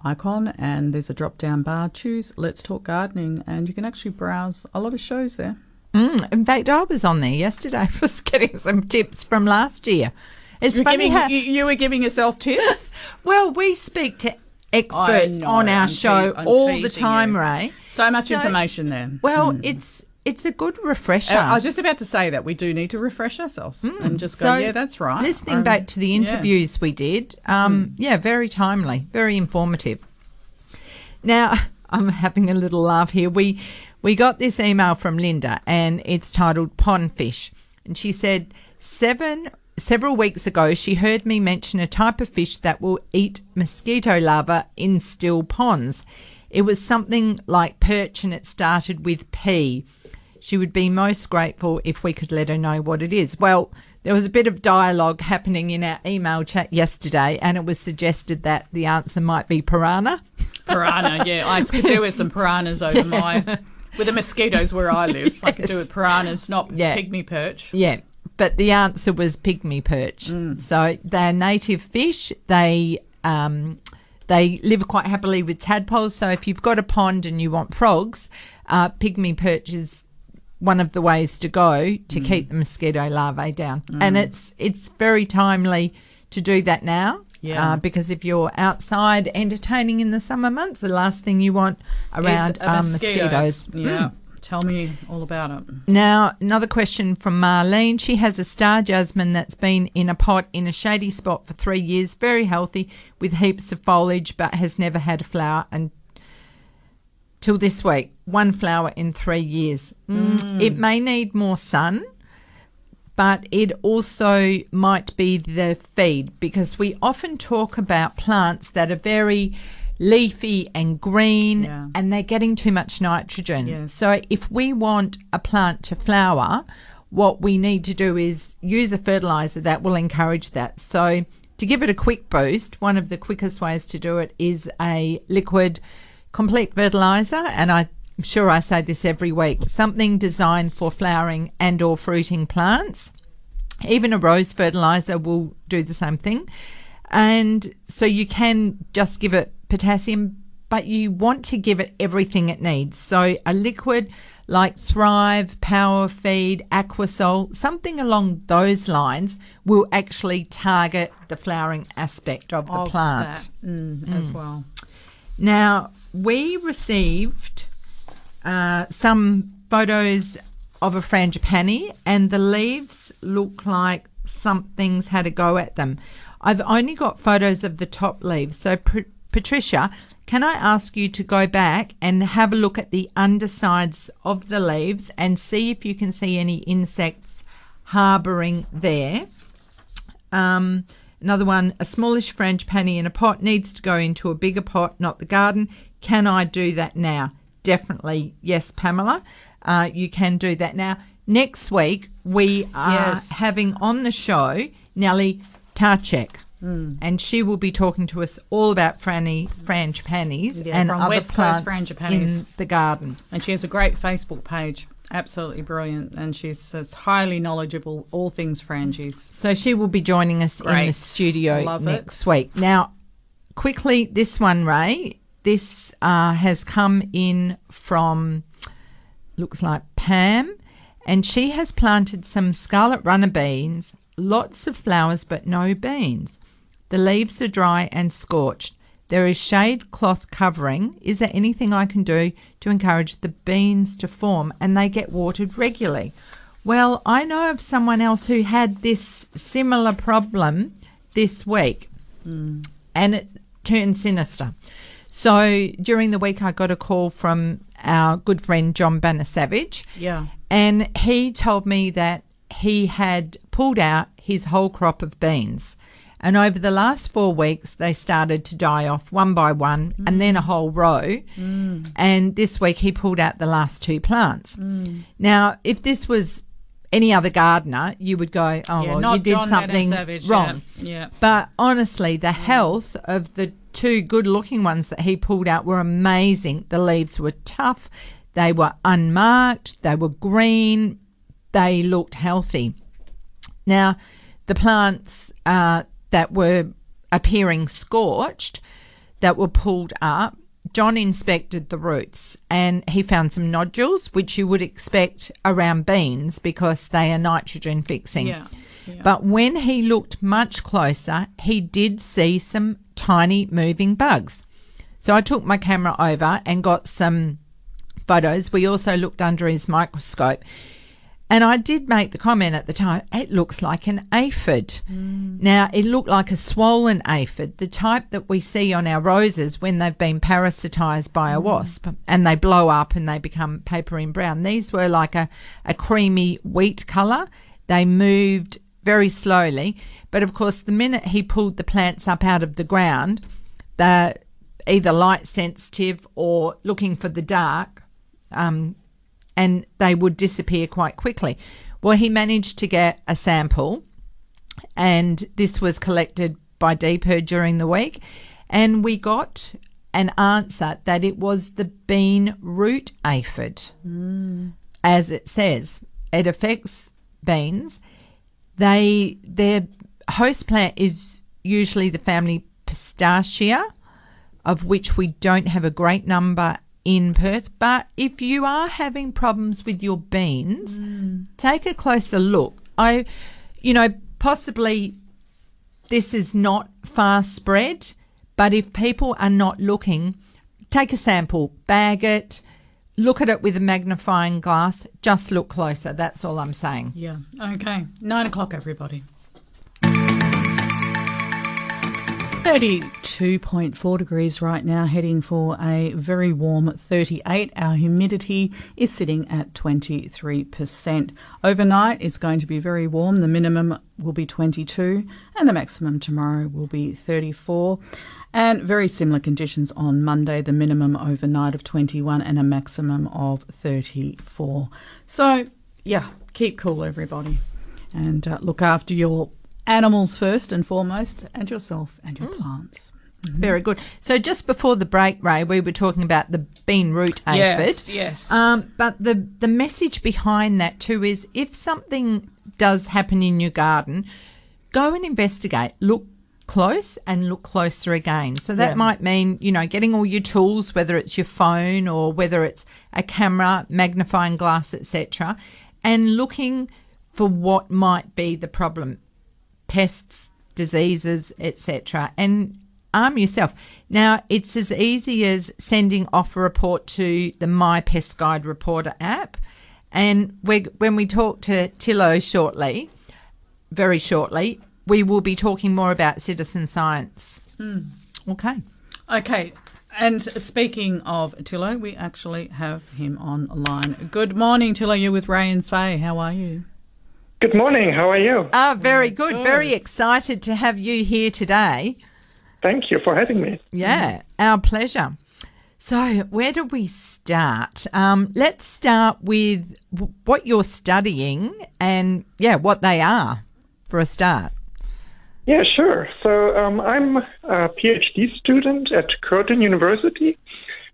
icon, and there's a drop down bar. Choose Let's Talk Gardening, and you can actually browse a lot of shows there.
Mm, in fact, I was on there yesterday. (laughs) I was getting some tips from last year. It's
You're
funny
giving,
how
you, you were giving yourself tips. (laughs)
well we speak to experts
know,
on our
I'm
show
teas-
all the time,
you.
Ray.
So much
So-
information there.
Well, it's it's a good refresher.
Uh, I was just about to say that we do need to refresh ourselves and just go,
So,
yeah, that's right.
Listening
Um,
back to the
yeah.
Interviews we did, um, yeah, very timely, very informative. Now, (laughs) I'm having a little laugh here. We we got this email from Linda, and it's titled "Pondfish," and she said seven. Several weeks ago, she heard me mention a type of fish that will eat mosquito larvae in still ponds. It was something like perch, and it started with P. She would be most grateful if we could let her know what it is. Well, there was a bit of dialogue happening in our email chat yesterday, and it was suggested that the answer might be piranha.
Piranha, yeah. I could do with some piranhas over (laughs) my. With the mosquitoes where I live, I could do with piranhas, not
Yeah.
pygmy perch.
Yeah, but the answer was pygmy perch. So they're native fish. They um, they live quite happily with tadpoles. So if you've got a pond and you want frogs, uh, pygmy perch is one of the ways to go to keep the mosquito larvae down. And it's it's very timely to do that now.
Yeah.
Uh, because if you're outside entertaining in the summer months, the last thing you want around
uh,
um, mosquitoes.
Yeah. Tell me all about it.
Now, another question from Marlene. She has a star jasmine that's been in a pot in a shady spot for three years, very healthy, with heaps of foliage, but has never had a flower until this week. One flower in three years. Mm, It may need more sun, but it also might be the feed because we often talk about plants that are very leafy and green
Yeah.
and they're getting too much nitrogen.
Yes.
So if we want a plant to flower, what we need to do is use a fertilizer that will encourage that. So to give it a quick boost, one of the quickest ways to do it is a liquid complete fertilizer and I I'm sure I say this every week, something designed for flowering and or fruiting plants. Even a rose fertilizer will do the same thing. And so you can just give it potassium, but you want to give it everything it needs. So a liquid like Thrive, Power Feed, Aquasol, something along those lines will actually target the flowering aspect of the
Of
plant.
that, mm, as well.
Now, we received uh, some photos of a frangipani, and the leaves look like something's had a go at them. I've only got photos of the top leaves. So, Pr- Patricia, can I ask you to go back and have a look at the undersides of the leaves and see if you can see any insects harbouring there? Um, another one, a smallish frangipani in a pot needs to go into a bigger pot, not the garden. Can I do that now? Definitely, yes, Pamela. Uh, you can do that now. Next week, we are
Yes.
having on the show Nellie Tarchek.
Hmm.
And she will be talking to us all about franny, frangipanis
Yeah,
and
from
other
West Coast
plants in the garden.
And she has a great Facebook page. Absolutely brilliant. And she's it's highly knowledgeable, all things frangies.
So she will be joining us in the studio
Love it.
next week. Now, quickly, this one, Ray, this uh, has come in from, looks like Pam, and she has planted some scarlet runner beans, lots of flowers, but no beans. The leaves are dry and scorched. There is shade cloth covering. Is there anything I can do to encourage the beans to form and they get watered regularly? Well, I know of someone else who had this similar problem this week hmm. and it turned sinister. So during the week, I got a call from our good friend John Banner Savage.
Yeah.
And he told me that he had pulled out his whole crop of beans And over the last four weeks, they started to die off one by one and then a whole row. And this week, he pulled out the last two plants. Now, if this was any other gardener, you would go, oh,
Yeah,
well, you did
John
something
Savage, yeah.
wrong.
Yeah.
But honestly, the health of the two good looking ones that he pulled out were amazing. The leaves were tough, they were unmarked, they were green, they looked healthy. Now, the plants uh, that were appearing scorched, that were pulled up, John inspected the roots and he found some nodules, which you would expect around beans because they are nitrogen fixing.
Yeah. yeah.
But when he looked much closer, he did see some tiny moving bugs. So I took my camera over and got some photos. We also looked under his microscope. And I did make the comment at the time, it looks like an aphid. Now, it looked like a swollen aphid, the type that we see on our roses when they've been parasitized by a wasp and they blow up and they become paperine brown. These were like a, a creamy wheat color. They moved very slowly. But of course, the minute he pulled the plants up out of the ground, they're either light sensitive or looking for the dark. Um, and they would disappear quite quickly. Well, he managed to get a sample, and this was collected by DPIRD during the week, and we got an answer that it was the bean root aphid, mm. as it says. It affects beans. They their host plant is usually the family Pistacia, of which we don't have a great number in Perth. But if you are having problems with your beans, mm. take a closer look. I, you know, possibly this is not far spread, but if people are not looking, take a sample, bag it, look at it with a magnifying glass, just look closer. That's all I'm saying.
Yeah. Okay. Nine o'clock, everybody. 32.4 degrees right now, heading for a very warm 38. Our humidity is sitting at 23%. Overnight, it's going to be very warm. The minimum will be 22, and the maximum tomorrow will be 34. And very similar conditions on Monday, the minimum overnight of 21 and a maximum of 34. So, yeah, keep cool, everybody, and uh, look after your animals first and foremost, and yourself and your plants.
Very good. So just before the break, Ray, we were talking about the bean root aphid.
Yes, yes.
Um, but the the message behind that too is if something does happen in your garden, go and investigate. Look close and look closer again. So that
Yeah.
might mean, you know, getting all your tools, whether it's your phone or whether it's a camera, magnifying glass, etc., and looking for what might be the problem pests, diseases, etc., and arm yourself. Now, it's as easy as sending off a report to the My Pest Guide Reporter app. And we when we talk to Thilo shortly, very shortly, we will be talking more about citizen science. Hmm. Okay.
Okay. And speaking of Thilo, we actually have him online. Good morning, Thilo. You're with Ray and Faye. How are you?
Good morning. How are you?
Ah, very good.
good.
Very excited to have you here today.
Thank you for having me.
Yeah, our pleasure. So, where do we start? Um, let's start with what you're studying and, yeah, what they are for a start.
Yeah, sure. So um, I'm a PhD student at Curtin University,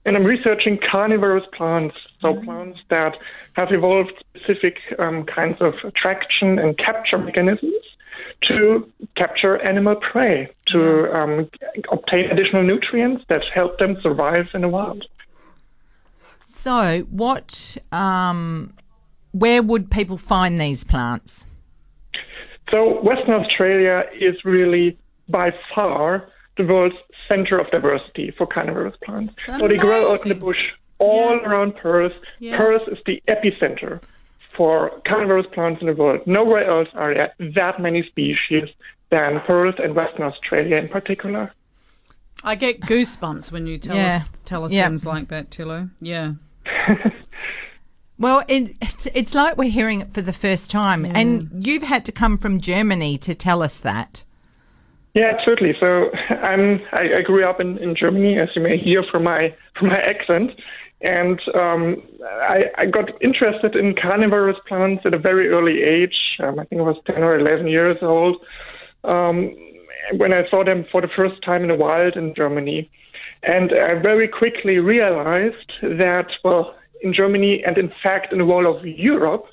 and I'm researching carnivorous plants, so plants that have evolved specific um, kinds of attraction and capture mechanisms to capture animal prey, to um, obtain additional nutrients that help them survive in the wild.
So, what, um, where would people find these plants?
So Western Australia is really by far the world's center of diversity for carnivorous plants. So they grow out in the bush all around Perth.
Yeah.
Perth is the epicenter for carnivorous plants in the world. Nowhere else are there that many species than Perth and Western Australia in particular.
I get goosebumps when you tell
Yeah.
us tell us
Yeah.
things like that, Thilo. Yeah. (laughs)
Well, it, it's, it's like we're hearing it for the first time, and you've had to come from Germany to tell us that.
Yeah, certainly. So (laughs) I'm, I, I grew up in, in Germany, as you may hear from my (laughs) from my accent, and um, I, I got interested in carnivorous plants at a very early age. Um, I think I was 10 or 11 years old um, when I saw them for the first time in the wild in Germany. And I very quickly realized that, well, in Germany and in fact in the whole of Europe,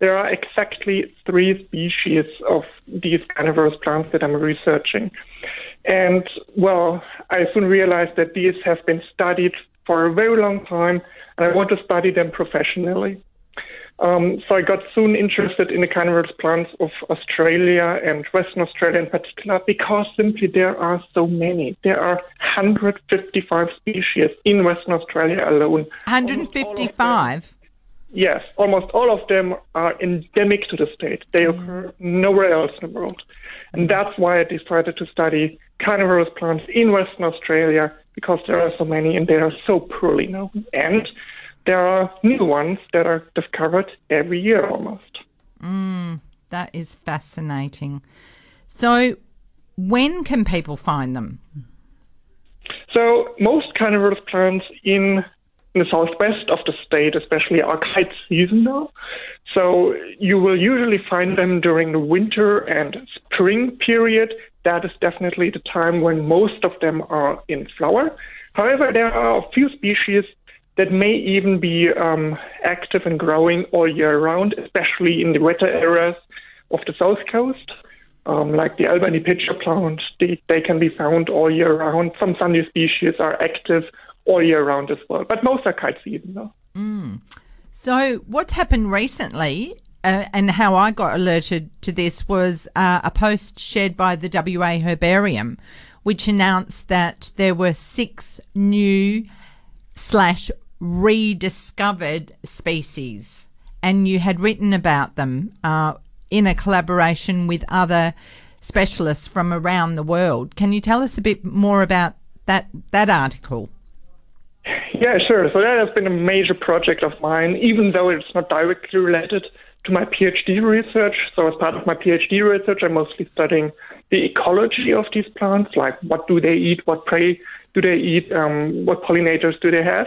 there are exactly three species of these carnivorous plants that I'm researching. And well, I soon realized that these have been studied for a very long time, and I want to study them professionally. Um, so I got soon interested in the carnivorous plants of Australia and Western Australia in particular because simply there are so many. There are 155 species in Western Australia alone.
155?
Yes, almost all of them are endemic to the state. They occur nowhere else in the world. And that's why I decided to study carnivorous plants in Western Australia because there are so many and they are so poorly known. And there are new ones that are discovered every year almost.
Mm, that is fascinating. So, when can people find them?
So, most carnivorous plants in in the southwest of the state, especially, are quite seasonal. So you will usually find them during the winter and spring period. That is definitely the time when most of them are in flower. However, there are a few species that may even be um, active and growing all year round, especially in the wetter areas of the south coast. Um, like the Albany pitcher plant, they, they can be found all year round. Some sundew species are active all year round as well, but most are quite seasonal.
Mm. So, what's happened recently and how I got alerted to this was uh, a post shared by the WA Herbarium, which announced that there were six new slash rediscovered species, and you had written about them uh, in a collaboration with other specialists from around the world. Can you tell us a bit more about that that article?
Yeah, sure. So that has been a major project of mine, even though it's not directly related to my PhD research. So as part of my PhD research, I'm mostly studying the ecology of these plants, like what do they eat, what prey do they eat, um, what pollinators do they have.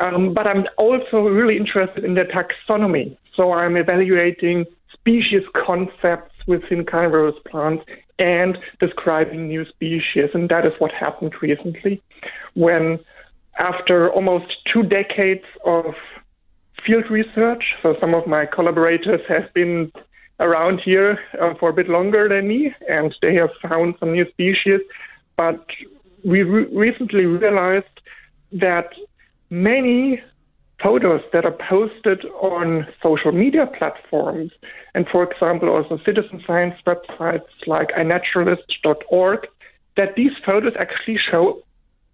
Um, but I'm also really interested in their taxonomy. So I'm evaluating species concepts within carnivorous plants and describing new species. And that is what happened recently when after almost two decades of field research, so some of my collaborators have been around here uh, for a bit longer than me, and they have found some new species. But we re- recently realized that many photos that are posted on social media platforms, and for example, also citizen science websites like inaturalist.org, that these photos actually show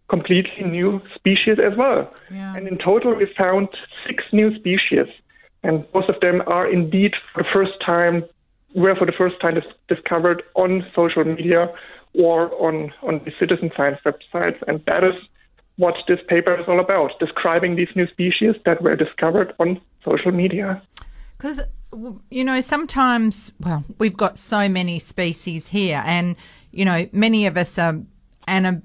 completely new species as well.
Yeah.
And in total, we found six new species, and most of them are indeed for the first time were for the first time discovered on social media or on on the citizen science websites, and that is what this paper is all about: describing these new species that were discovered on social media.
Because you know, sometimes, well, we've got so many species here, and you know, many of us are and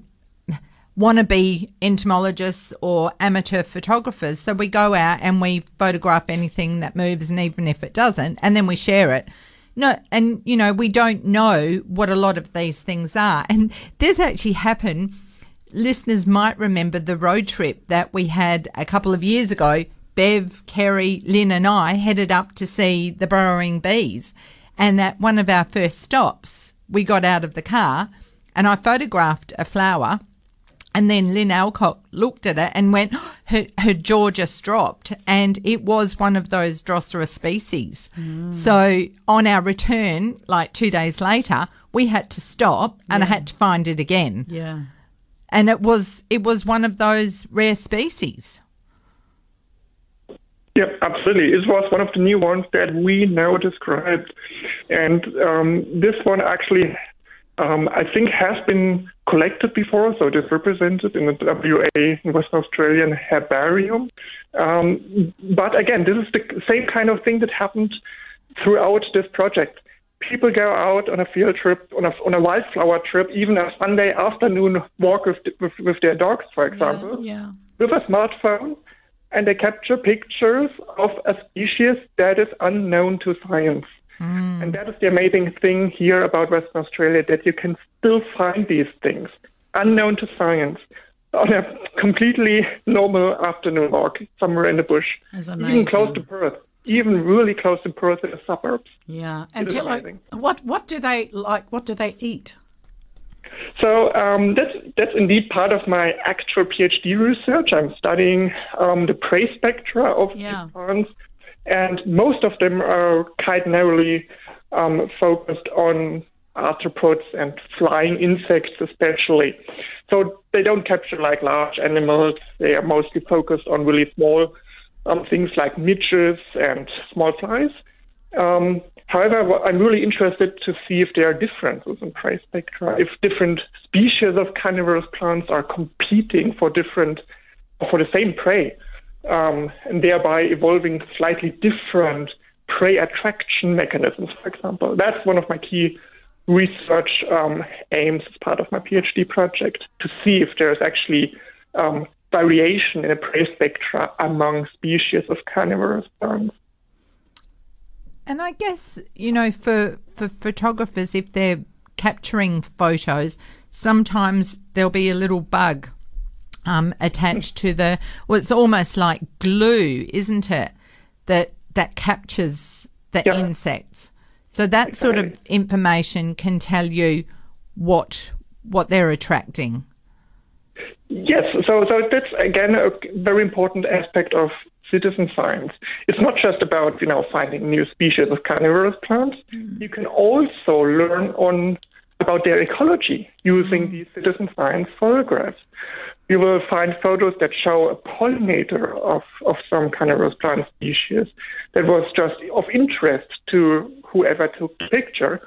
wannabe entomologists or amateur photographers. So we go out and we photograph anything that moves, and even if it doesn't, and then we share it. No, and you know, we don't know what a lot of these things are. And this actually happened. Listeners might remember the road trip that we had a couple of years ago. Bev, Kerry, Lynn, and I headed up to see the burrowing bees. And at one of our first stops, we got out of the car and I photographed a flower and then Lynn Alcock looked at it and went, her, her jaw just dropped. And it was one of those Drosera species. So on our return, like two days later, we had to stop and I had to find it again.
Yeah.
And it was it was one of those rare species.
Yep, absolutely. It was one of the new ones that we now described. And um, this one actually, um, I think, has been collected before, so it is represented in the WA Western Australian herbarium. Um, but again, this is the same kind of thing that happened throughout this project. people go out on a field trip, on a, on a wildflower trip, even a Sunday afternoon walk with, with, with their dogs, for example,
Yeah.
with a smartphone, and they capture pictures of a species that is unknown to science. And that is the amazing thing here about Western Australia that you can still find these things unknown to science on a completely normal afternoon walk somewhere in the bush, even close to Perth, even really close to Perth in the suburbs.
Yeah. And Thilo,
amazing.
what what do they like? What do they eat?
So um, that's that's indeed part of my actual PhD research. I'm studying um, the prey spectra of
Yeah.
plants, and most of them are quite narrowly um, focused on arthropods and flying insects, especially. So they don't capture like large animals. They are mostly focused on really small um, things like midges and small flies. Um, however, I'm really interested to see if there are differences in prey spectra, if different species of carnivorous plants are competing for different, for the same prey, um, and thereby evolving slightly different prey attraction mechanisms, for example. That's one of my key research um, aims as part of my PhD project to see if there's actually um, variation in the prey spectra among species of carnivorous plants.
And I guess, you know, for, for photographers, if they're capturing photos, sometimes there'll be a little bug um, attached to the, well, it's almost like glue, isn't it? That, that captures the
Yeah.
insects. So that sort of information can tell you what what they're attracting.
Yes, so so that's again a very important aspect of citizen science. It's not just about you know finding new species of carnivorous plants. You can also learn on about their ecology using these citizen science photographs. You will find photos that show a pollinator of, of some kind carnivorous plant species that was just of interest to whoever took the picture,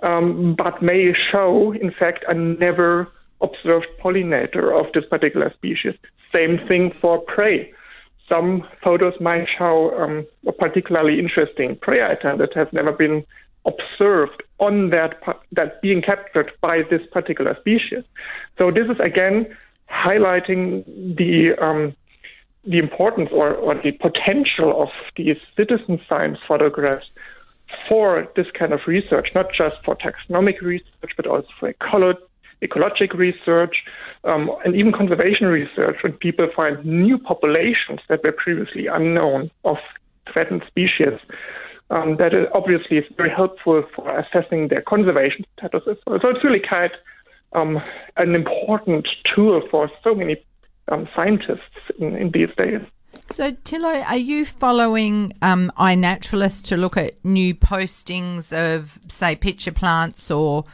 um, but may show, in fact, a never observed pollinator of this particular species. Same thing for prey. Some photos might show um, a particularly interesting prey item that has never been observed on that that being captured by this particular species. So this is again highlighting the um, the importance or, or the potential of these citizen science photographs for this kind of research, not just for taxonomic research, but also for ecolo- ecologic research um, and even conservation research when people find new populations that were previously unknown of threatened species. Um, that is obviously is very helpful for assessing their conservation status as well. So it's really quite um, an important tool for so many um, scientists in, in these days.
So, Thilo, are you following um, iNaturalist to look at new postings of, say, pitcher plants or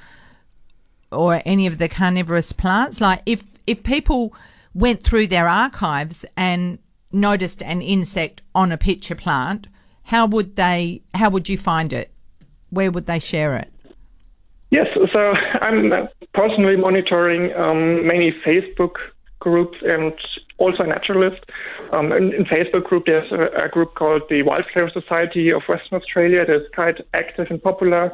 or any of the carnivorous plants? Like, if if people went through their archives and noticed an insect on a pitcher plant, how would they? How would you find it? Where would they share it?
Yes, so (laughs) I'm personally monitoring um, many Facebook groups and also iNaturalist. Um, in, in Facebook group, there's a, a group called the Wildflower Society of Western Australia that's quite active and popular.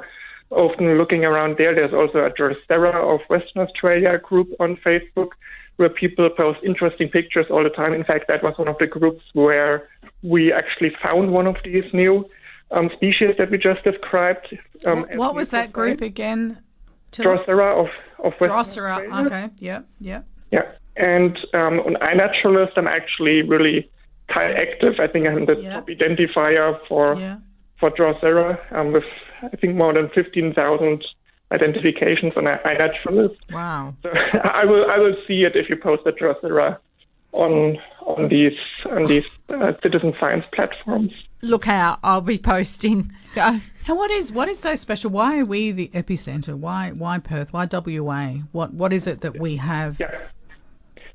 Often looking around there, there's also a Drosera of Western Australia group on Facebook where people post interesting pictures all the time. In fact, that was one of the groups where we actually found one of these new um, species that we just described. Um,
what what was that group again?
Drosera of, of Western
Drosera.
Australia.
Okay. Yeah. Yeah.
Yeah. And um, on iNaturalist, I'm actually really kind of active. I think I'm the
Yeah.
top identifier for
Yeah.
for Drosera um, with, I think, more than 15,000 identifications on i- iNaturalist.
Wow.
So (laughs) I will I will see it if you post a Drosera on on these on these uh, citizen science platforms.
Look out! I'll be posting. Go.
And what is what is so special? Why are we the epicenter? Why why Perth? Why WA? What what is it that we have?
Yeah.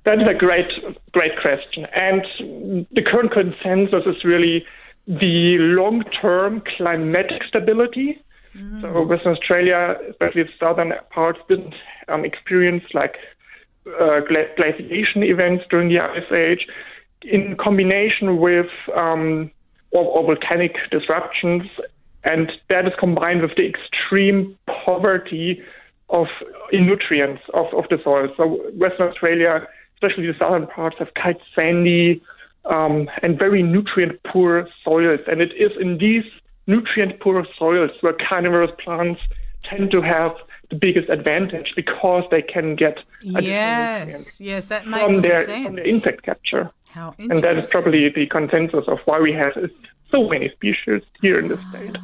That is a great, great question. And the current consensus is really the long term climatic stability. So, Western Australia, especially the southern parts, didn't um, experience like uh, glaciation events during the Ice Age, in combination with um, or, or volcanic disruptions And that is combined with the extreme poverty of in nutrients of, of the soil. So Western Australia, especially the southern parts, have quite sandy um, and very nutrient poor soils. And it is in these nutrient poor soils where carnivorous plants tend to have the biggest advantage because they can get additional
Yes, yes, that makes
from their,
sense.
from their insect capture.
How
And that is probably the consensus of why we have so many species here in the ah, state.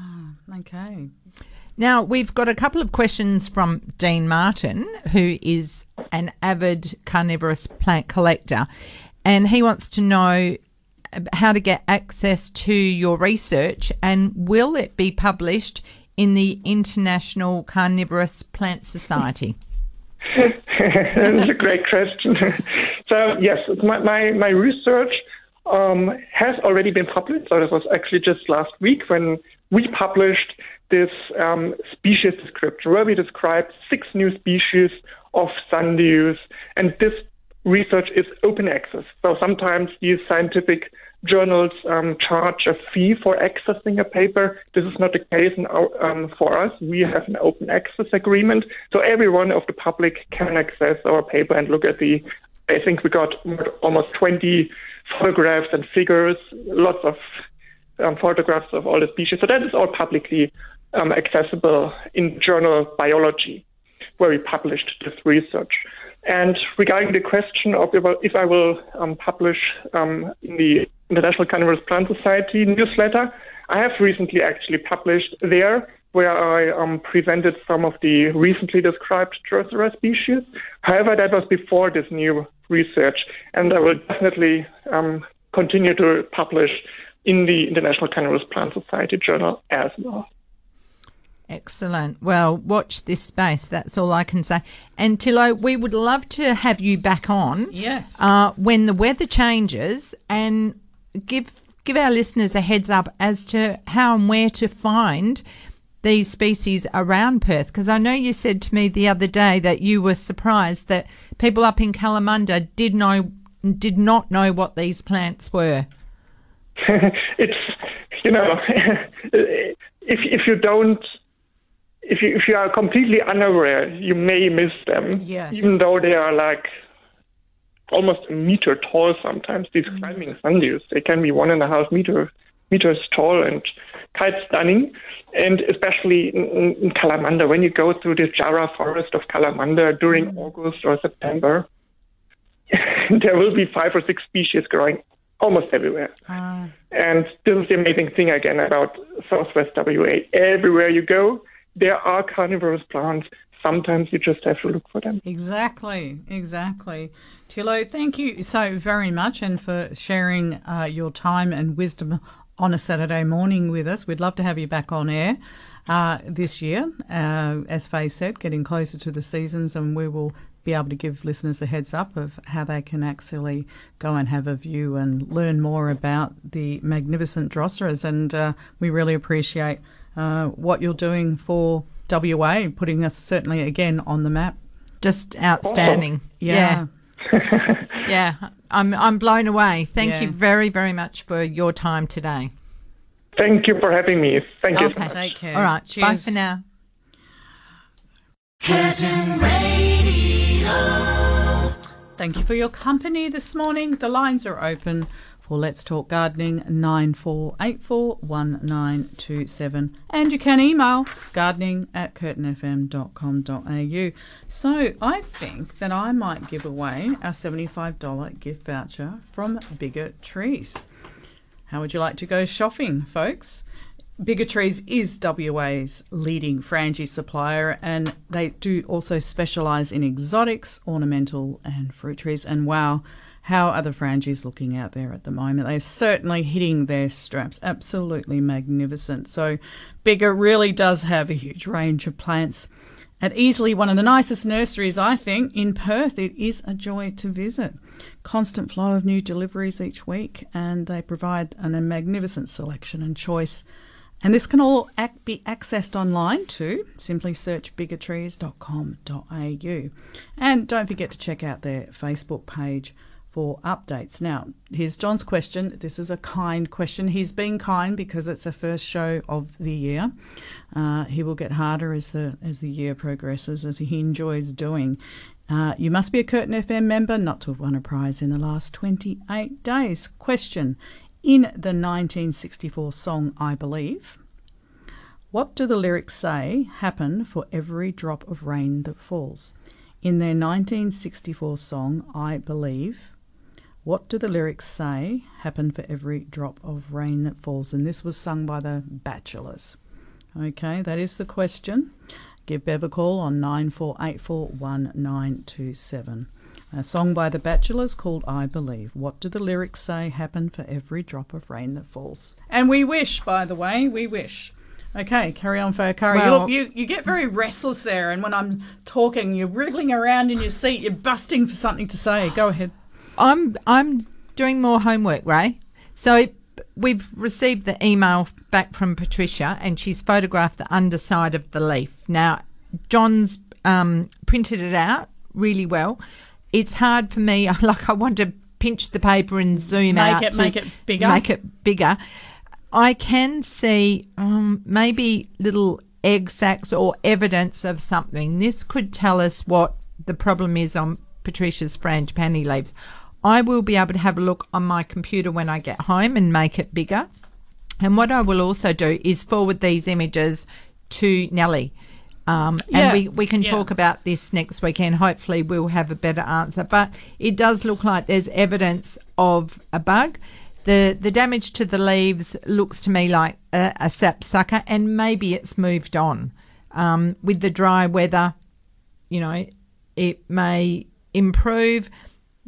Okay.
Now, we've got a couple of questions from Dean Martin, who is an avid carnivorous plant collector, and he wants to know how to get access to your research and will it be published in the International Carnivorous Plant Society? (laughs)
that is a great question. (laughs) so yes, my my, my research um, has already been published. So this was actually just last week when we published this um, species description where we described six new species of sundews, and this research is open access. So sometimes these scientific journals um, charge a fee for accessing a paper. This is not the case our, um, for us. We have an open access agreement, so everyone of the public can access our paper and look at the. I think we got almost 20 photographs and figures, lots of um, photographs of all the species. So that is all publicly um, accessible in journal Biology, where we published this research. And regarding the question of if I- if I will um, publish um, in the International Carnivorous Plant Society newsletter, I have recently actually published there where I um, presented some of the recently described Drosera species. However, that was before this new research, and I will definitely um, continue to publish in the International Carnivorous Plant Society journal as well.
Excellent. Well, watch this space. That's all I can say. And Thilo, we would love to have you back on.
Yes.
Uh, when the weather changes, and give give our listeners a heads up as to how and where to find these species around Perth. Because I know you said to me the other day that you were surprised that people up in Kalamunda did know did not know what these plants were. (laughs)
it's you know (laughs) if if you don't if you if you are completely unaware you may miss them
Yes.
even though they are like almost a meter tall sometimes these climbing sundews they can be one and a half meter meters tall and quite stunning and especially in, in, Kalamunda when you go through the Jarrah forest of Kalamunda during August or September (laughs) there will be five or six species growing almost everywhere.
Ah,
And this is the amazing thing again about Southwest WA. Everywhere you go, there are carnivorous plants. Sometimes you just have to look for them.
exactly, exactly. Thilo, thank you so very much and for sharing uh, your time and wisdom on a Saturday morning with us. We'd love to have you back on air uh, this year. Uh, as Faye said, getting closer to the seasons, and we will be able to give listeners the heads up of how they can actually go and have a view and learn more about the magnificent Droseras. And uh, we really appreciate uh, what you're doing for WA, putting us certainly again on the map.
Just outstanding.
Yeah.
Yeah. (laughs) Yeah. I'm I'm blown away. Thank
Yeah.
you very, very much for your time today.
Thank you for having me. Thank you so
Okay.
much.
Take care.
All right. Bye for now.
Curtin Radio.
Thank you for your company this morning. The lines are open for Let's Talk Gardening 94841927 and you can email gardening at curtinfm.com.au. So I think that I might give away our $75 gift voucher from Bigger Trees. How would you like to go shopping, folks? Bigger Trees is WA's leading frangie supplier, and they do also specialise in exotics, ornamental, and fruit trees. And wow, how are the frangies looking out there at the moment? They're certainly hitting their straps. Absolutely magnificent. So, Bigger really does have a huge range of plants. At easily one of the nicest nurseries, I think, in Perth. It is a joy to visit. Constant flow of new deliveries each week, and they provide an, a magnificent selection and choice. And this can all be accessed online too. Simply search biggertrees.com.au. And don't forget to check out their Facebook page for updates. Now, here's John's question. This is a kind question. He's being kind because it's a first show of the year. Uh, he will get harder as the as the year progresses, as he enjoys doing. Uh, you must be a Curtin FM member not to have won a prize in the last 28 days. Question In the 1964 song I Believe, what do the lyrics say happen for every drop of rain that falls? In their 1964 song I Believe, what do the lyrics say happen for every drop of rain that falls? And this was sung by the Bachelors. Okay, that is the question. Give Bev a call on 94841927. A song by the Bachelors called I Believe. What do the lyrics say happen for every drop of rain that falls? And we wish, by the way, we wish. Okay, carry on, Faye Arcaro. you,
Well-
look, you, you get very restless there, and when I'm talking, you're wriggling around in your seat, you're busting for something to say. Go ahead.
I'm I'm doing more homework, Ray. So we've received the email back from Patricia, and she's photographed the underside of the leaf. Now, John's um, printed it out really well. It's hard for me. (laughs) Like I want to pinch the paper and zoom
Make
out,
it-
to
make it bigger.
Make it bigger. I can see um, maybe little egg sacs or evidence of something. This could tell us what the problem is on Patricia's frangipani leaves. I will be able to have a look on my computer when I get home and make it bigger. And what I will also do is forward these images to Nellie. Um,
Yeah,
and we, we can
yeah.
talk about this next weekend. Hopefully, we'll have a better answer. But it does look like there's evidence of a bug. The, the damage to the leaves looks to me like a, a sap sucker, and maybe it's moved on. Um, with the dry weather, you know, it may improve.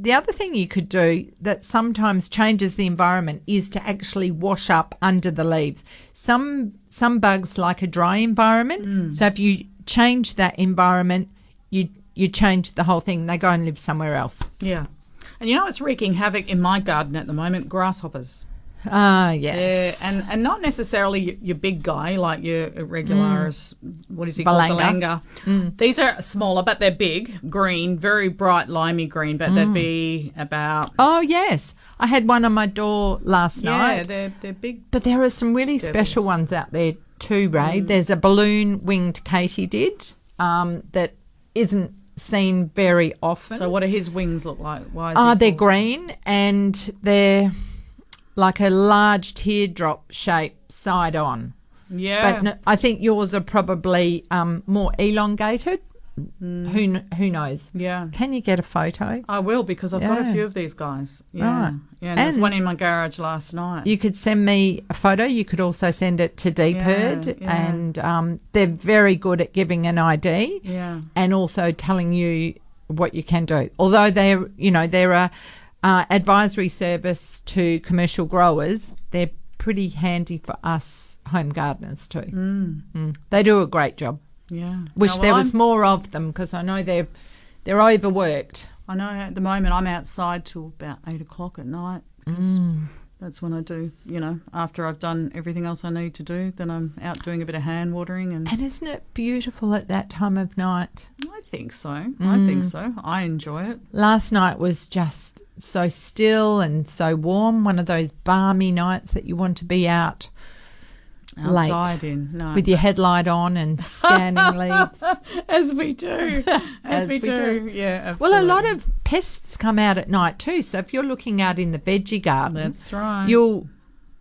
The other thing you could do that sometimes changes the environment is to actually wash up under the leaves. Some some bugs like a dry environment. Mm. So if you change that environment, you you change the whole thing. They go and live somewhere else.
Yeah. And you know it's wreaking havoc in my garden at the moment? Grasshoppers.
Ah, yes.
Yeah, and, and not necessarily your, your big guy like your irregularis, what is he
Valanga.
called? Valanga. These are smaller, but they're big, green, very bright limey green, but they'd be about.
oh yes, I had one on my door last
Yeah,
night.
Yeah, they're, they're big.
But there are some really special ones out there too, Ray. There's a balloon winged katydid um, that isn't seen very often.
So, what do his wings look like? Why is
Ah,
he
they're green and they're like a large teardrop shape side on.
Yeah.
But no, I think yours are probably um, more elongated. Who who knows?
yeah.
Can you get a photo?
I will because I've got a few of these guys. Yeah.
Right.
Yeah, and there's one in my garage last night.
You could send me a photo. You could also send it to DPIRD,
Yeah, yeah.
and um, they're very good at giving an ID
yeah.
and also telling you what you can do. Although they're, you know, they're a uh, advisory service to commercial growers, they're pretty handy for us home gardeners too. Mm. They do a great job.
Yeah.
Wish
No, well,
there was
I'm-
more of them because I know they're they're overworked.
I know at the moment I'm outside till about eight o'clock at night.
Mm.
That's when I do, you know, after I've done everything else I need to do, then I'm out doing a bit of hand watering and
And isn't it beautiful at that time of night?
I think so. I think
Mm.
so. I enjoy it.
Last night was just so still and so warm. One of those balmy nights that you want to be out late
Outside in. No.
with your headlight on and scanning (laughs) leaves.
as we do. (laughs) As,
As
we,
we
do.
do.
Yeah,
Well, a lot of pests come out at night too. So if you're looking out in the veggie garden,
That's right.
you'll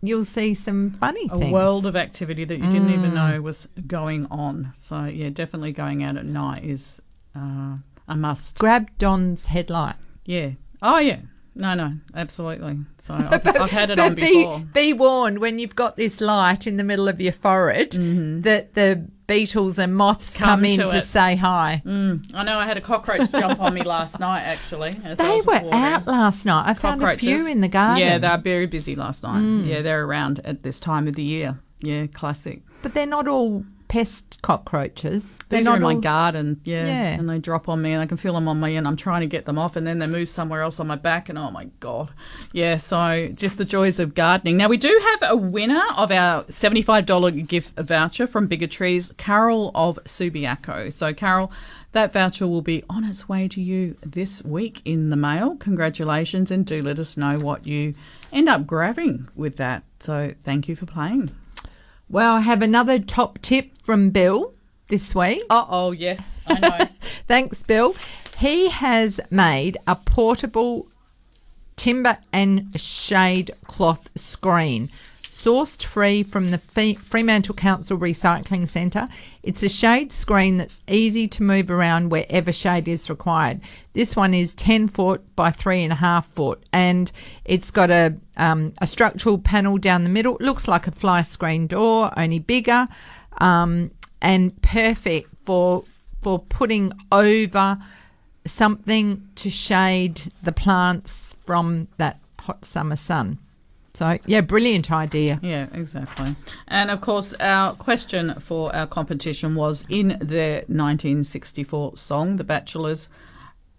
you'll see some funny things.
a
things.
world of activity that you didn't
Mm.
even know was going on. So yeah, definitely going out at night is uh, a must.
Grab Don's headlight.
Yeah. Oh yeah. No, no, absolutely. So I've, I've (laughs) had it on before.
be warned when you've got this light in the middle of your forehead that the beetles and moths
Mm-hmm. Come
come, in
to
to, say hi.
Mm, I know I had a cockroach jump on me last night. Actually, as I
They
was
were out last night. I found a few in the garden. Mm.
Yeah, they're very busy last night. Yeah, they're around at this time of the year. Yeah, classic.
but they're not all pest cockroaches. They're
These are in my
all-
garden, yeah,
Yeah.
and they drop on me, and I can feel them on me, and I'm trying to get them off, and then they move somewhere else on my back, and oh my god, yeah. So just the joys of gardening. Now we do have a winner of our seventy-five dollar gift voucher from Bigger Trees, Carol of Subiaco. So Carol, that voucher will be on its way to you this week in the mail. Congratulations, and do let us know what you end up grabbing with that. So thank you for playing.
Well, I have another top tip from Bill this week.
Uh oh, yes, I know. (laughs)
Thanks, Bill. He has made a portable timber and shade cloth screen, sourced free from the Fremantle Council Recycling Centre. It's a shade screen that's easy to move around wherever shade is required. This one is 10 foot by 3.5 foot and it's got a, um, a structural panel down the middle. It looks like a fly screen door, only bigger, um, and perfect for for putting over something to shade the plants from that hot summer sun. So, yeah, brilliant idea.
Yeah, exactly. And of course, our question for our competition was in their 1964 song, The Bachelors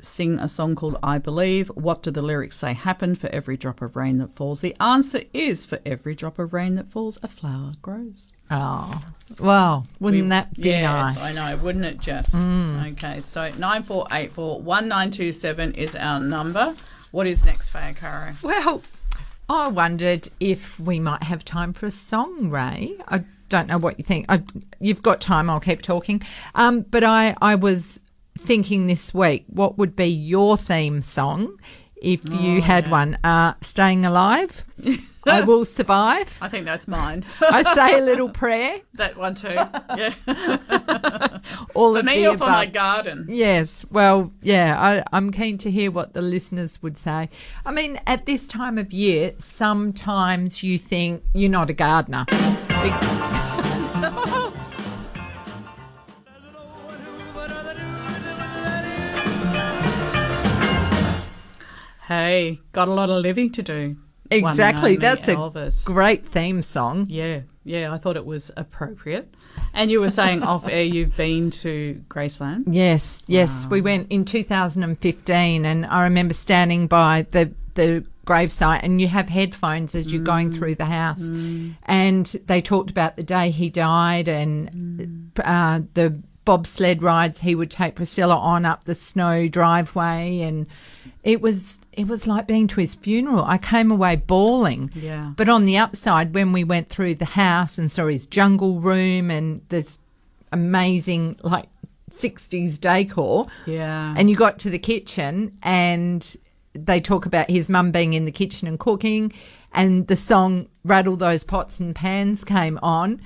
sing a song called I Believe. What do the lyrics say happen for every drop of rain that falls? The answer is for every drop of rain that falls, a flower grows.
Oh, well, wouldn't
We-
that be
yes,
nice? Mm.
I know, wouldn't it just? Okay, so 9484 1927 is our number. What is next, Faye Arcaro?
Well, I wondered if we might have time for a song, Ray. I don't know what you think. I, you've got time. I'll keep talking. Um, but I, I was thinking this week, what would be your theme song if you had one? Uh, Staying Alive. (laughs) I (laughs) will survive.
I think that's mine.
I say a little (laughs) prayer.
that one too. Yeah. (laughs)
All
For
of
me
the
or for my garden?
Yes, well, yeah, I, I'm keen to hear what the listeners would say. I mean, at this time of year, sometimes you think you're not a gardener.
Hey, got a lot of living to do.
Exactly, that's a great theme song.
Yeah, yeah, I thought it was appropriate. And you were saying off air you've been to Graceland.
Yes, yes, we ah. went in 2015, and I remember standing by the the gravesite, and you have headphones as you're going mm. through the house, mm. and they talked about the day he died and mm. uh, the bobsled rides he would take Priscilla on up the snow driveway, and it was it was like being to his funeral. I came away bawling.
Yeah.
But on the upside, when we went through the house and saw his jungle room and this amazing like 60s decor,
Yeah.
and you got to the kitchen and they talk about his mum being in the kitchen and cooking, and the song Rattle Those Pots and Pans came on.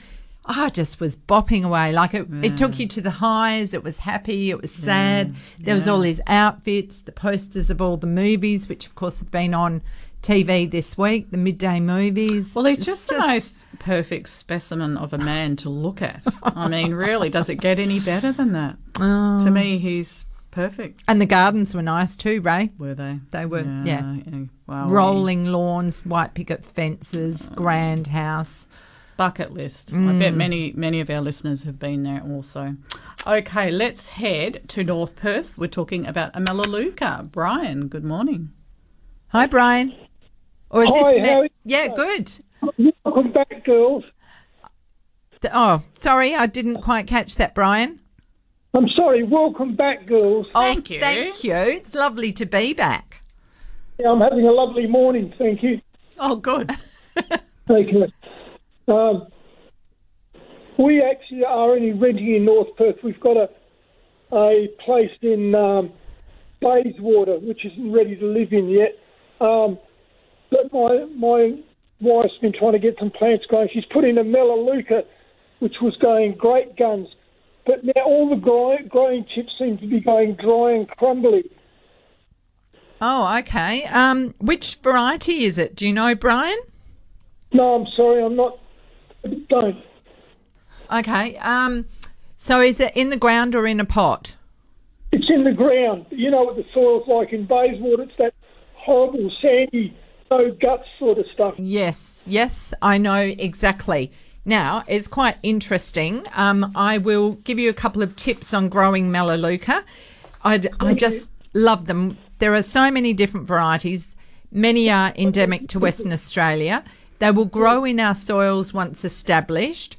I just was bopping away. Like it, it took mm. you to the highs. It was happy. It was mm. sad. There was all these outfits, the posters of all the movies, which of course have been on TV this week, the midday movies.
Well, he's
It's
just, the most perfect specimen of a man to look at. I mean, really, does it get any better than that?
Oh.
To me, he's perfect.
And the gardens were nice too, Ray.
Were they?
They were, yeah.
Wow.
Rolling lawns, white picket fences, uh, grand house.
Bucket list. I bet mm. many many of our listeners have been there also. Okay, let's head to North Perth. We're talking about a Melaleuca. Brian, good morning.
Hi, Brian. Or is
Hi,
this
how are you?
Yeah, good.
Welcome back, girls.
Oh, sorry, I didn't quite catch that, Brian.
I'm sorry. Welcome back, girls.
Oh, thank
oh,
you.
Thank you. It's lovely to be back.
Yeah, I'm having a lovely morning. Thank you.
Oh, good.
Thank you. Um, we actually are only renting in North Perth. We've got a a place in um, Bayswater, which isn't ready to live in yet. Um, but my my wife's been trying to get some plants going. She's put in a Melaleuca, which was going great guns. But now all the growing, growing chips seem to be going dry and crumbly.
Oh, okay. Um, which variety is it? Do you know, Brian?
No, I'm sorry, I'm not. Don't.
Okay. Um, so is it in the ground or in a pot?
It's in the ground. You know what the soil's like in Bayswater? It's that horrible, sandy, no guts sort of stuff.
Yes, yes, I know exactly. Now, it's quite interesting. Um, I will give you a couple of tips on growing Melaleuca. I'd, I just love them. There are so many different varieties. Many are endemic to Western Australia. They will grow in our soils once established.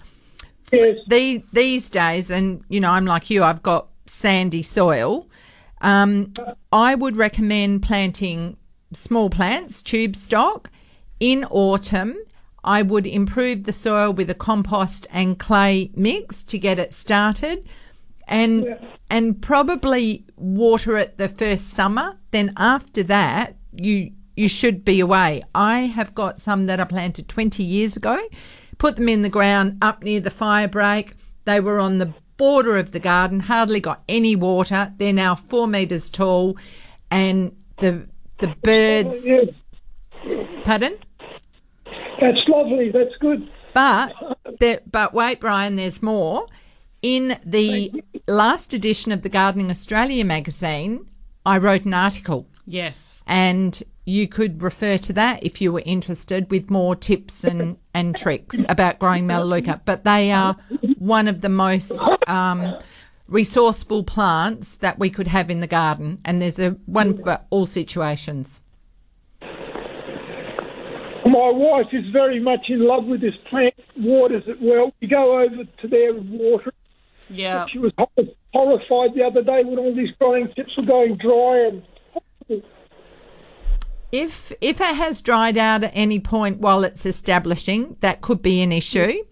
Yes.
These, these days, and you know, I'm like you, I've got sandy soil. Um, I would recommend planting small plants, tube stock, in autumn. I would improve the soil with a compost and clay mix to get it started, and and probably water it the first summer. Then after that, you you should be away. I have got some that I planted 20 years ago. Put them in the ground up near the fire break. They were on the border of the garden, hardly got any water. They're now four metres tall, and the the birds.
Oh,
Pardon?
That's lovely. That's good.
But there, but wait, Brian, there's more. In the last edition of the Gardening Australia magazine, I wrote an article,
Yes.
and you could refer to that if you were interested with more tips and, and tricks about growing Melaleuca. But they are one of the most um, resourceful plants that we could have in the garden, and there's a one for all situations.
My wife is very much in love with this plant, waters it well. We go over to there and water.
Yeah.
She was horrified the other day when all these growing tips were going dry and
If if it has dried out at any point while it's establishing, that could be an issue.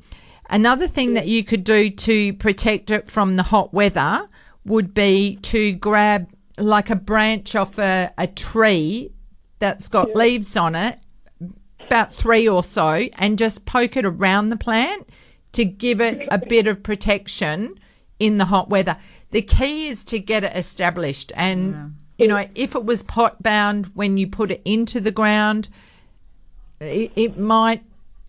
Another thing that you could do to protect it from the hot weather would be to grab like a branch off a, a tree that's got leaves on it, about three or so, and just poke it around the plant to give it a bit of protection in the hot weather. The key is to get it established and you know, if it was pot bound when you put it into the ground, it, it might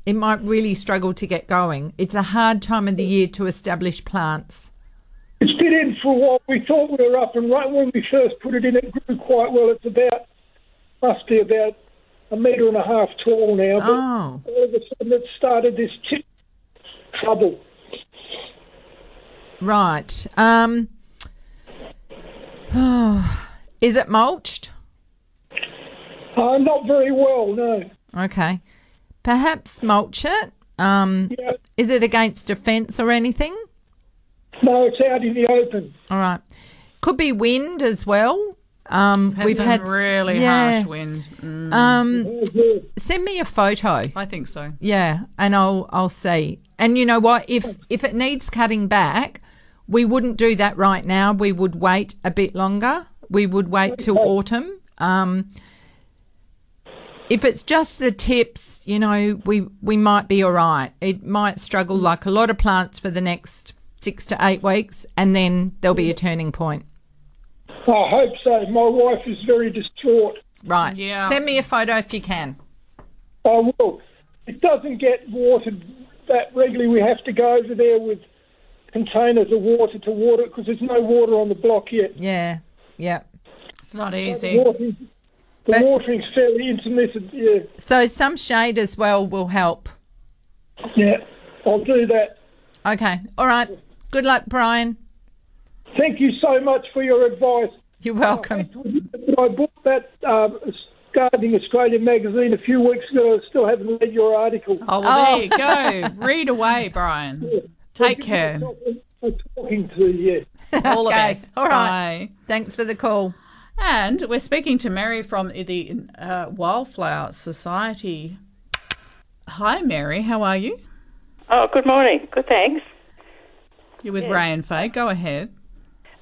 it might really struggle to get going. It's a hard time of the year to establish plants.
it's been in for a while. We thought we were up and right when we first put it in. It grew quite well. It's about must be about a metre and a half tall now. But
Oh.
all of a sudden it started this tip trouble.
Right. Um (sighs) is it mulched?
Uh, not very well, no.
Okay. Perhaps mulch it. Um
Yeah.
is it against a fence or anything?
No, it's out in the open.
All right. Could be wind as well. Um
Had
we've had
really
yeah.
harsh wind. Mm,
Um send me a photo.
I think so.
Yeah, and I'll I'll see. And you know what? If if it needs cutting back, we wouldn't do that right now. We would wait a bit longer. We would wait till autumn. Um, if it's just the tips, you know, we we might be all right. It might struggle like a lot of plants for the next six to eight weeks, and then there'll be a turning point.
I hope so. My wife is very distraught.
Right.
Yeah.
Send me a photo if you can.
I will. It doesn't get watered that regularly. We have to go over there with containers of water to water it because there's no water on the block yet.
Yeah. Yeah.
It's not easy.
watering, the
But-
watering's fairly intermittent. Yeah,
So some shade as well will help.
yeah. I'll do that.
Okay. All right. Good luck, Brian.
Thank you so much for your advice.
You're welcome.
I bought that um, Gardening Australia magazine a few weeks ago. I still haven't read your article.
Oh, well, there you go. Read away, Brian. (laughs) Take care.
I'm talking to you. (laughs)
All
Okay,
of us.
all right.
Bye.
Thanks for the call.
And we're speaking to Mary from the uh, Wildflower Society. Hi, Mary. How are you?
Oh, good morning. Good, thanks.
You're with Ray and Faye. Go ahead.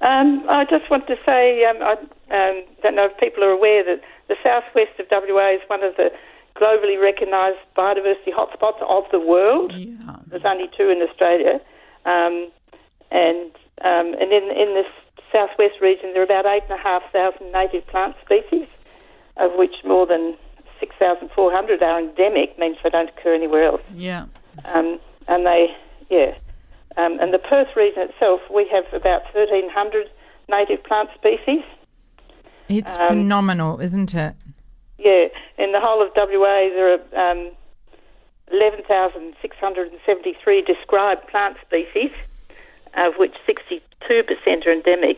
Um, I just want to say um, I um, don't know if people are aware that the southwest of WA is one of the globally recognised biodiversity hotspots of the world.
Yeah.
There's only two in Australia, um, and um, and in in this southwest region there are about eight and a half thousand native plant species, of which more than six thousand four hundred are endemic, means they don't occur anywhere else.
Yeah.
Um, and they, yeah. Um, and the Perth region itself, we have about 1,300 native plant species.
It's
Um,
phenomenal, isn't it?
Yeah, in the whole of WA, there are um, 11,673 described plant species, of which 62% are endemic.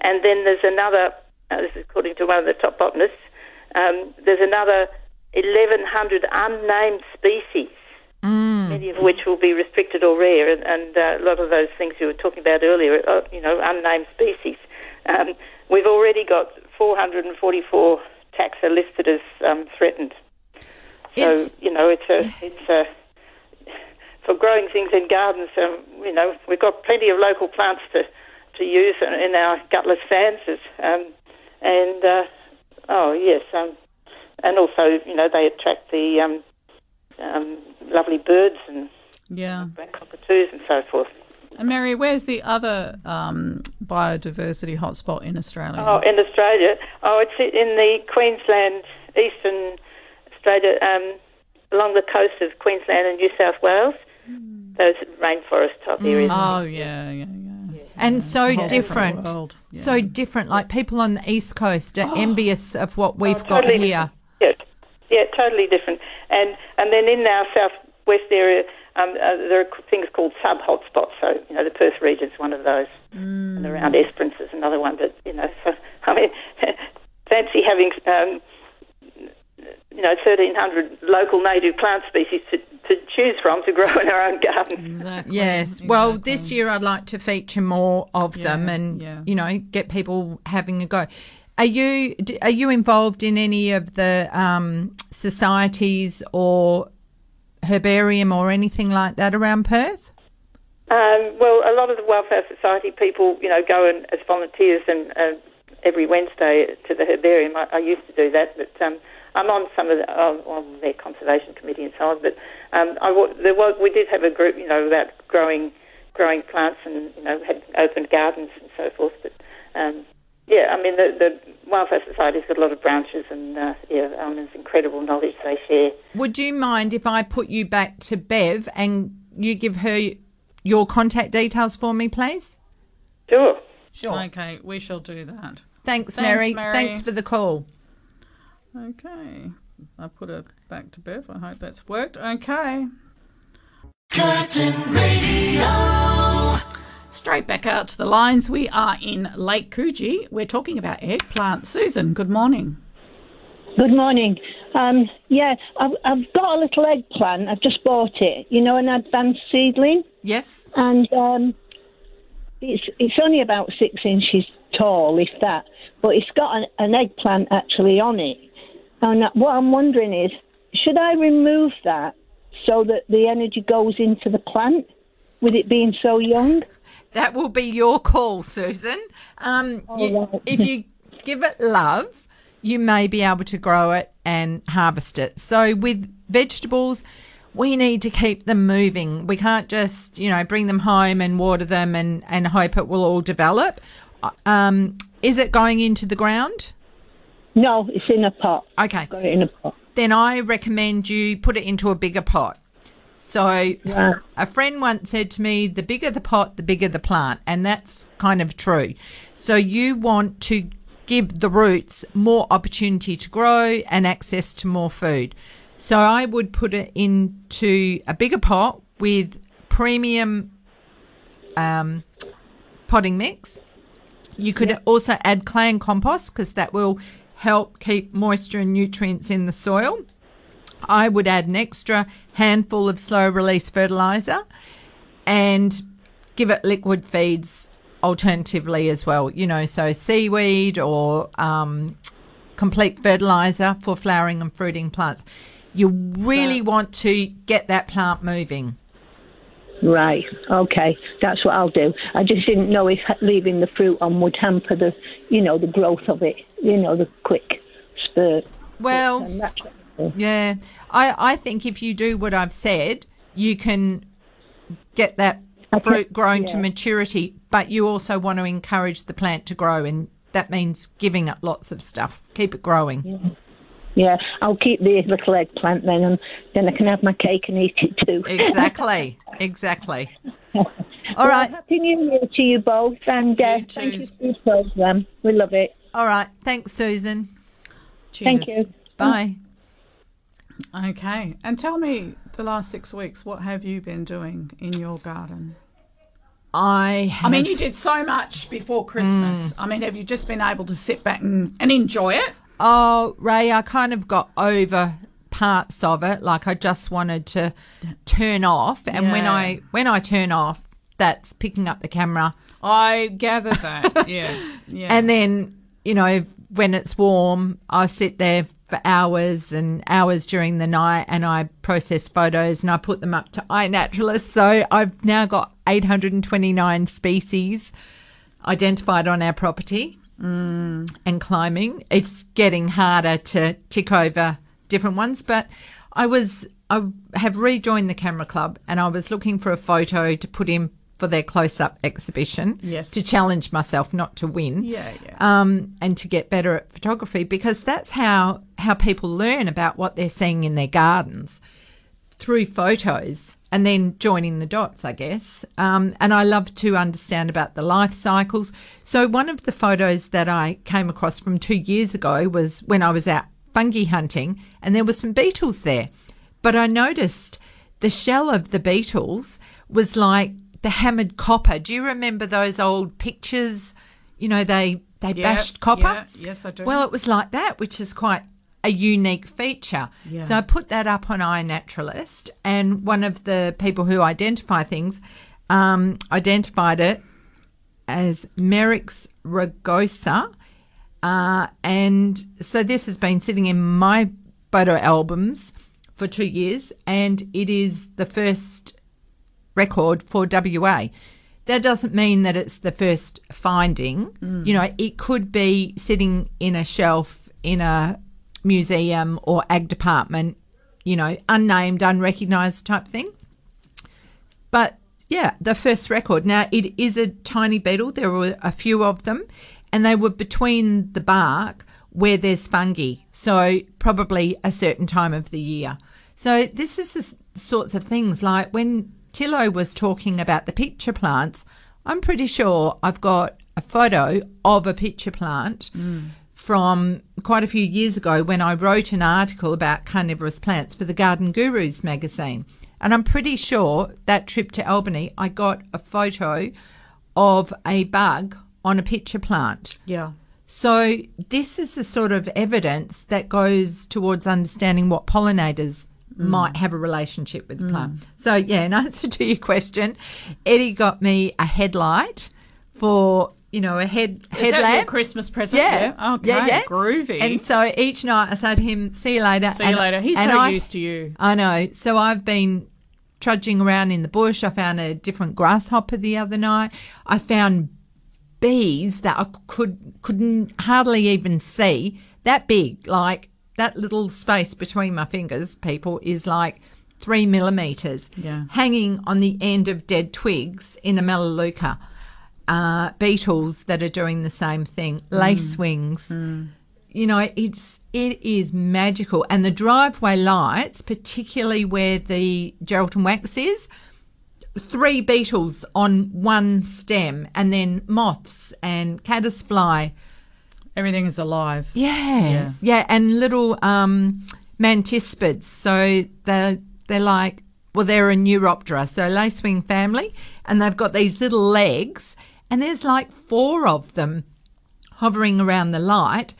And then there's another, uh, this is according to one of the top botanists, um, there's another 1,100 unnamed species, many of which will be restricted or rare. And, and uh, a lot of those things you were talking about earlier, uh, you know, unnamed species. Um, we've already got 444 taxa listed as um, threatened. So
It's-
you know, it's a it's a for growing things in gardens. Um, you know, we've got plenty of local plants to to use in, in our gutless fancies, um, and uh, oh yes, um, and also you know they attract the um, um, lovely birds and
Yeah.
black cockatoos and so forth.
And Mary, where's the other um, biodiversity hotspot in Australia?
Oh, in Australia, oh, it's in the Queensland, eastern Australia, um, along the coast of Queensland and New South Wales. Those rainforest type areas.
Oh, yeah, yeah, yeah.
and so
whole
different,
different world,
so different. Like people on the east coast are envious of what we've got
Oh, totally
here.
Yes, yeah, totally different. And and then in our southwest area, um, uh, there are things called sub hotspots. So you know, the Perth region is one of those, and around Esperance is another one. But you know, so (laughs) I mean, (laughs) fancy having um, you know, thirteen hundred local native plant species to, to choose from to grow (laughs) in our own garden.
Exactly.
Yes. Well, this year I'd like to feature more of them, and
yeah.
you know, get people having a go. Are you are you involved in any of the um, societies or herbarium or anything like that around Perth?
Um, well, a lot of the Wildflower Society people, you know, go in as volunteers and uh, every Wednesday to the herbarium. I, I used to do that, but um, I'm on some of the, on, on their conservation committee and so on. But um, I, there was, we did have a group, you know, about growing growing plants and you know had open gardens and so forth. But um, yeah, I mean the, the Wildflower Society's got a lot of branches and uh, yeah, um, there's incredible knowledge they share.
Would you mind if I put you back to Bev and you give her your contact details for me, please?
Sure.
Sure.
Okay, we shall do that.
Thanks,
Thanks,
Mary.
Mary.
Thanks for the call.
Okay. I put it back to Bev. I hope that's worked. Okay.
Curtin Radio.
Straight back out to the lines. We are in Lake Coogee. We're talking about eggplant. Susan, good morning.
Good morning. Um, yeah, I've, I've got a little eggplant. I've just bought it. You know, an advanced seedling.
Yes.
And um, it's it's only about six inches tall, if that. But it's got an, an eggplant actually on it. And what I'm wondering is, should I remove that so that the energy goes into the plant, with it being so young?
That will be your call, Susan. Um, you-
right.
if you give it love, you may be able to grow it and harvest it. So with vegetables, we need to keep them moving. We can't just, you know, bring them home and water them and, and hope it will all develop. Um, is it going into the ground?
No, it's in a pot.
Okay.
Got it in a pot.
Then I recommend you put it into a bigger pot. So a friend once said to me, the bigger the pot, the bigger the plant. And that's kind of true. So you want to give the roots more opportunity to grow and access to more food. So I would put it into a bigger pot with premium um, potting mix. You could also add clay and compost because that will help keep moisture and nutrients in the soil. I would add an extra handful of slow release fertilizer and give it liquid feeds alternatively as well. You know, so seaweed or um, complete fertilizer for flowering and fruiting plants. You really want to get that plant moving.
Right. Okay. That's what I'll do. I just didn't know if leaving the fruit on would hamper the, you know, the growth of it. You know, the quick spurt.
Well,
And that's what I'll do.
Yeah, I, I think if you do what I've said, you can get that fruit grown to maturity, but you also want to encourage the plant to grow, and that means giving it lots of stuff. Keep it growing.
Yeah, I'll keep the little eggplant then, and then I can have my cake and eat it too.
Exactly, (laughs) exactly. (laughs) All
Well,
right,
Happy New Year to you both, and uh, thank you for your program. We love it.
all right. Thanks, Susan.
Cheers.
Thank you.
Bye.
Okay. And tell me the last six weeks, what have you been doing in your garden?
I
I mean, you did so much before Christmas. I mean, have you just been able to sit back and, and enjoy it?
Oh, Ray, I kind of got over parts of it. Like I just wanted to turn off, and when I when I turn off, that's picking up the camera,
I gather that. (laughs) yeah. Yeah.
and then you know when it's warm, I sit there for hours and hours during the night, and I process photos and I put them up to iNaturalist. So I've now got 829 species identified on our property mm. and climbing. It's getting harder to tick over different ones, but I was I have rejoined the camera club and I was looking for a photo to put in for their close up exhibition.
Yes.
To challenge myself not to win.
Yeah, yeah.
Um, and to get better at photography because that's how how people learn about what they're seeing in their gardens through photos and then joining the dots, I guess. Um, and I love to understand about the life cycles. So, one of the photos that I came across from two years ago was when I was out fungi hunting, and there were some beetles there. But I noticed the shell of the beetles was like the hammered copper. Do you remember those old pictures? You know, they they
Yeah,
bashed copper.
yeah, yes, I do.
Well, it was like that, which is quite a unique feature.
Yeah.
So I put that up on iNaturalist, and one of the people who identify things um, identified it as Merix rugosa. Uh, and so this has been sitting in my photo albums for two years, and it is the first record for WA. That doesn't mean that it's the first finding.
Mm.
You know, it could be sitting in a shelf in a museum or ag department, you know, unnamed, unrecognised type thing. But yeah, the first record. Now, it is a tiny beetle. There were a few of them, and they were between the bark where there's fungi. So, probably a certain time of the year. So, this is the sorts of things like when Thilo was talking about the pitcher plants, I'm pretty sure I've got a photo of a pitcher plant mm. from quite a few years ago when I wrote an article about carnivorous plants for the Garden Gurus magazine. And I'm pretty sure that trip to Albany, I got a photo of a bug on a pitcher plant.
Yeah.
So this is the sort of evidence that goes towards understanding what pollinators mm. might have a relationship with the mm. plant. So yeah, in (laughs) answer to your question, Eddie got me a headlight for you know a head
Is that your. Christmas present?
Yeah.
Okay.
Yeah, yeah.
Groovy.
And so each night I said to him, "See you later."
See you
And-
later. He's so
I-
used to you.
I know. So I've been trudging around in the bush. I found a different grasshopper the other night. I found bees that I could couldn't hardly even see. That big, like that little space between my fingers, people, is like three millimeters.
Yeah.
Hanging on the end of dead twigs in a melaleuca. Uh, beetles that are doing the same thing, lace wings you know it's it is magical and the driveway lights particularly where the geraldton wax is three beetles on one stem and then moths and caddisfly
Everything is alive.
yeah
Yeah.
yeah, and little um mantispids so they're they're like well they're a neuroptera so lacewing family and they've got these little legs and there's like four of them hovering around the light.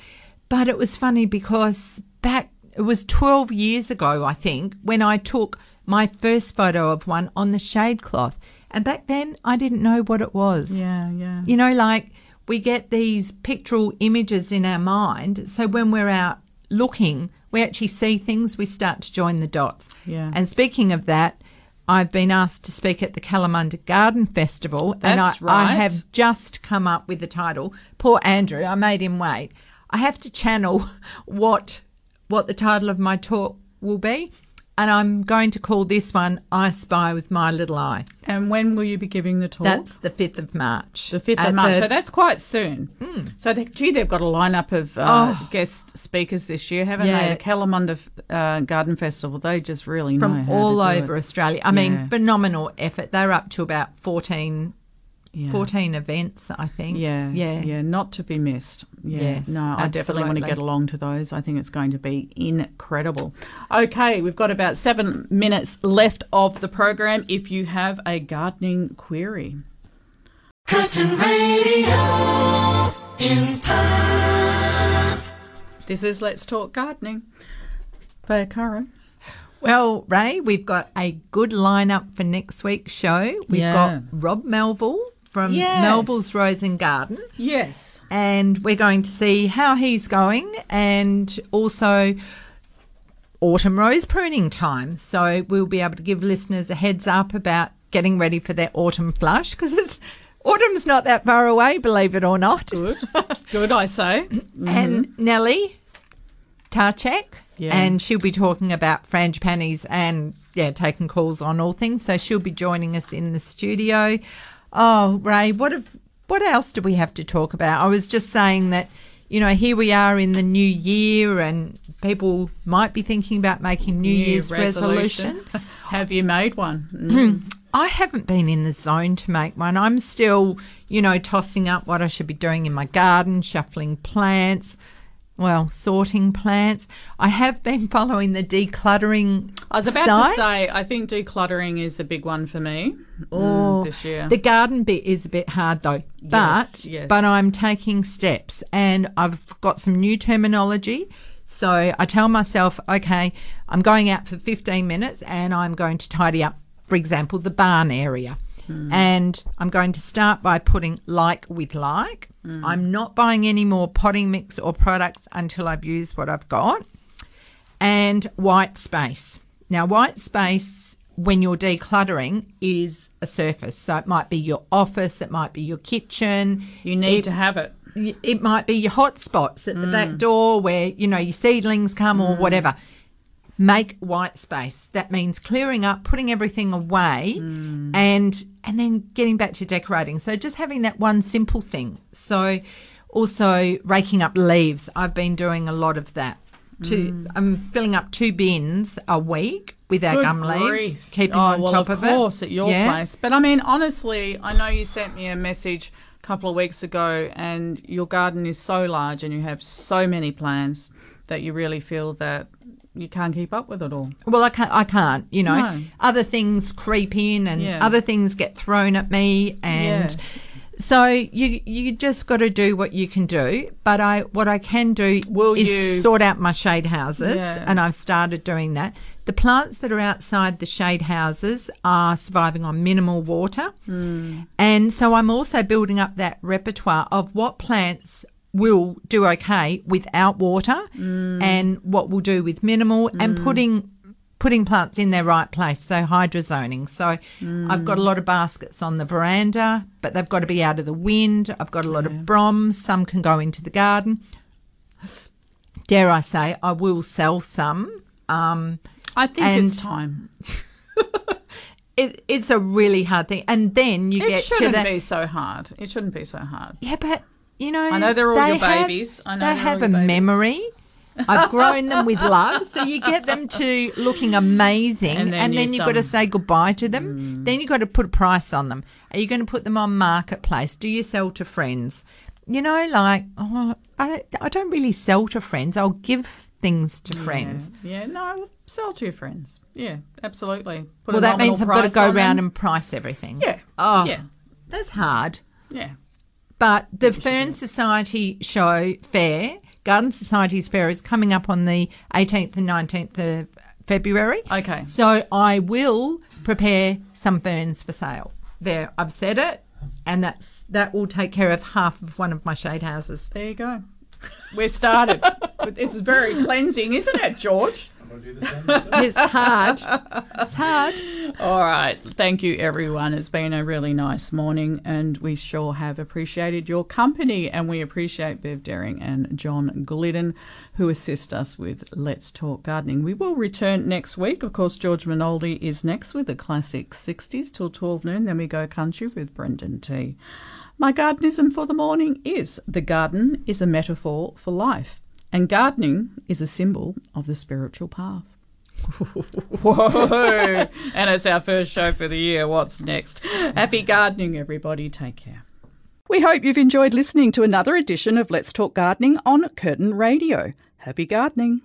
But it was funny because back, it was 12 years ago, I think, when I took my first photo of one on the shade cloth. And back then, I didn't know what it was.
Yeah, yeah.
You know, like we get these pictorial images in our mind. So when we're out looking, we actually see things, we start to join the dots.
Yeah.
And speaking of that, I've been asked to speak at the Kalamunda Garden Festival, and I,
That's
I have just come up with the title. Poor Andrew, I made him wait. I have to channel (laughs) what what the title of my talk will be, and I'm going to call this one "I Spy with My Little Eye."
And when will you be giving the talk?
That's the fifth of March.
the 5th of March.
the-
so that's quite soon. So, they, gee, they've got a lineup of uh,
Oh.
guest speakers this year, haven't
Yeah.
they? The Kalamunda uh, Garden Festival, they just really know
from all over
it.
Australia. I mean, phenomenal effort. They're up to about 14
Yeah.
14 events, I think.
Yeah,
Yeah.
yeah, not to be missed. Yeah,
Yes,
no, I definitely want to get along to those. I think it's going to be incredible. Okay, we've got about seven minutes left of the program. If you have a gardening query,
Curtin Radio in Perth.
this is Let's Talk Gardening. Faye Arcaro.
Well, Ray, we've got a good lineup for next week's show. We've
Yeah.
got Rob Melville from
Yes.
Melville's Rose and Garden.
Yes.
And we're going to see how he's going and also autumn rose pruning time. So we'll be able to give listeners a heads up about getting ready for their autumn flush because it's autumn's not that far away, believe it or not.
Good. Good, I say. (laughs)
And Nellie Tarchek.
Yeah.
And she'll be talking about frangipanis and yeah, taking calls on all things. So she'll be joining us in the studio. Oh, Ray, what have what else do we have to talk about? I was just saying that, you know, here we are in the new year and people might be thinking about making New, Year's resolution. (laughs)
have you made one? Mm. (clears throat)
I haven't been in the zone to make one. I'm still, you know, tossing up what I should be doing in my garden, shuffling plants, well, sorting plants. I have been (laughs) following the decluttering.
I was about
site.
to say, I think decluttering is a big one for me mm,
Oh,
this year.
The garden bit is a bit hard though, but
yes.
but I'm taking steps and I've got some new terminology. So I tell myself, okay, I'm going out for 15 minutes and I'm going to tidy up, for example, the barn area.
Hmm.
And I'm going to start by putting like with like.
Hmm.
I'm not buying any more potting mix or products until I've used what I've got and white space. Now, white space, when you're decluttering, is a surface. So it might be your office, it might be your kitchen.
you need
it,
to have it.
It might be your hot spots at the back door where, you know, your seedlings come or whatever. Make white space. That means clearing up, putting everything away, mm. and and then getting back to decorating. So just having that one simple thing. So also raking up leaves. I've been doing a lot of that. Two, mm. I'm filling up two bins a week with our
Good
gum leaves, keeping
oh,
on
well,
top
of
of,
course, at your
Yeah.
place. But I mean, honestly, I know you sent me a message a couple of weeks ago, and your garden is so large and you have so many plants that you really feel that you can't keep up with it all.
Well, I can't. I can't. You know,
No.
other things creep in, and
Yeah.
other things get thrown at me, and
Yeah.
so you you just got to do what you can do. But I what I can do
Will
is
you-
sort out my shade houses,
Yeah.
and I've started doing that. The plants that are outside the shade houses are surviving on minimal water,
Hmm.
and so I'm also building up that repertoire of what plants will do okay without water
Hmm.
and what we'll do with minimal and putting putting plants in their right place so hydrozoning so i've got a lot of baskets on the veranda but they've got to be out of the wind i've got a lot of broms some can go into the garden dare i say i will sell some um,
I think
And-
it's time. (laughs)
it, it's a really hard thing and then you
It
get to
shouldn't
the
be so hard. It shouldn't be so hard.
Yeah, but you know,
I know they're all
they
your
have-
babies. I know
they have a
babies.
memory. I've (laughs) grown them with love, so you get them to looking amazing,
And
and
then
then,
you
you've got to say goodbye to them. Mm. Then you've got to put a price on them. Are you going to put them on marketplace? Do you sell to friends? You know, like oh, I don't, I don't really sell to friends. I'll give things to friends.
Yeah, no, sell to your friends. Yeah, absolutely. Put
Well,
a
that means I've got to go around
them.
and price everything.
Yeah.
Oh,
Yeah.
that's hard.
Yeah.
But the Fern Society show fair, Garden Society's fair, is coming up on the 18th and 19th of February.
Okay.
So I will prepare some ferns for sale. There, I've said it, and that's that will take care of half of one of my shade houses.
There you go. We're started. (laughs) This is very cleansing, isn't it, George?
It's hard. It's hard.
All right. Thank you, everyone. It's been a really nice morning, and we sure have appreciated your company. And we appreciate Bev Daring and John Glidden, who assist us with Let's Talk Gardening. We will return next week. Of course, George Minoldi is next with the classic 60s till 12 noon. Then we go country with Brendan T. My gardenism for the morning is the garden is a metaphor for life, and gardening is a symbol of the spiritual path. (laughs) Whoa! and it's our first show for the year. What's next? Happy gardening, everybody. Take care. We hope you've enjoyed listening to another edition of Let's Talk Gardening on Curtin Radio. Happy gardening.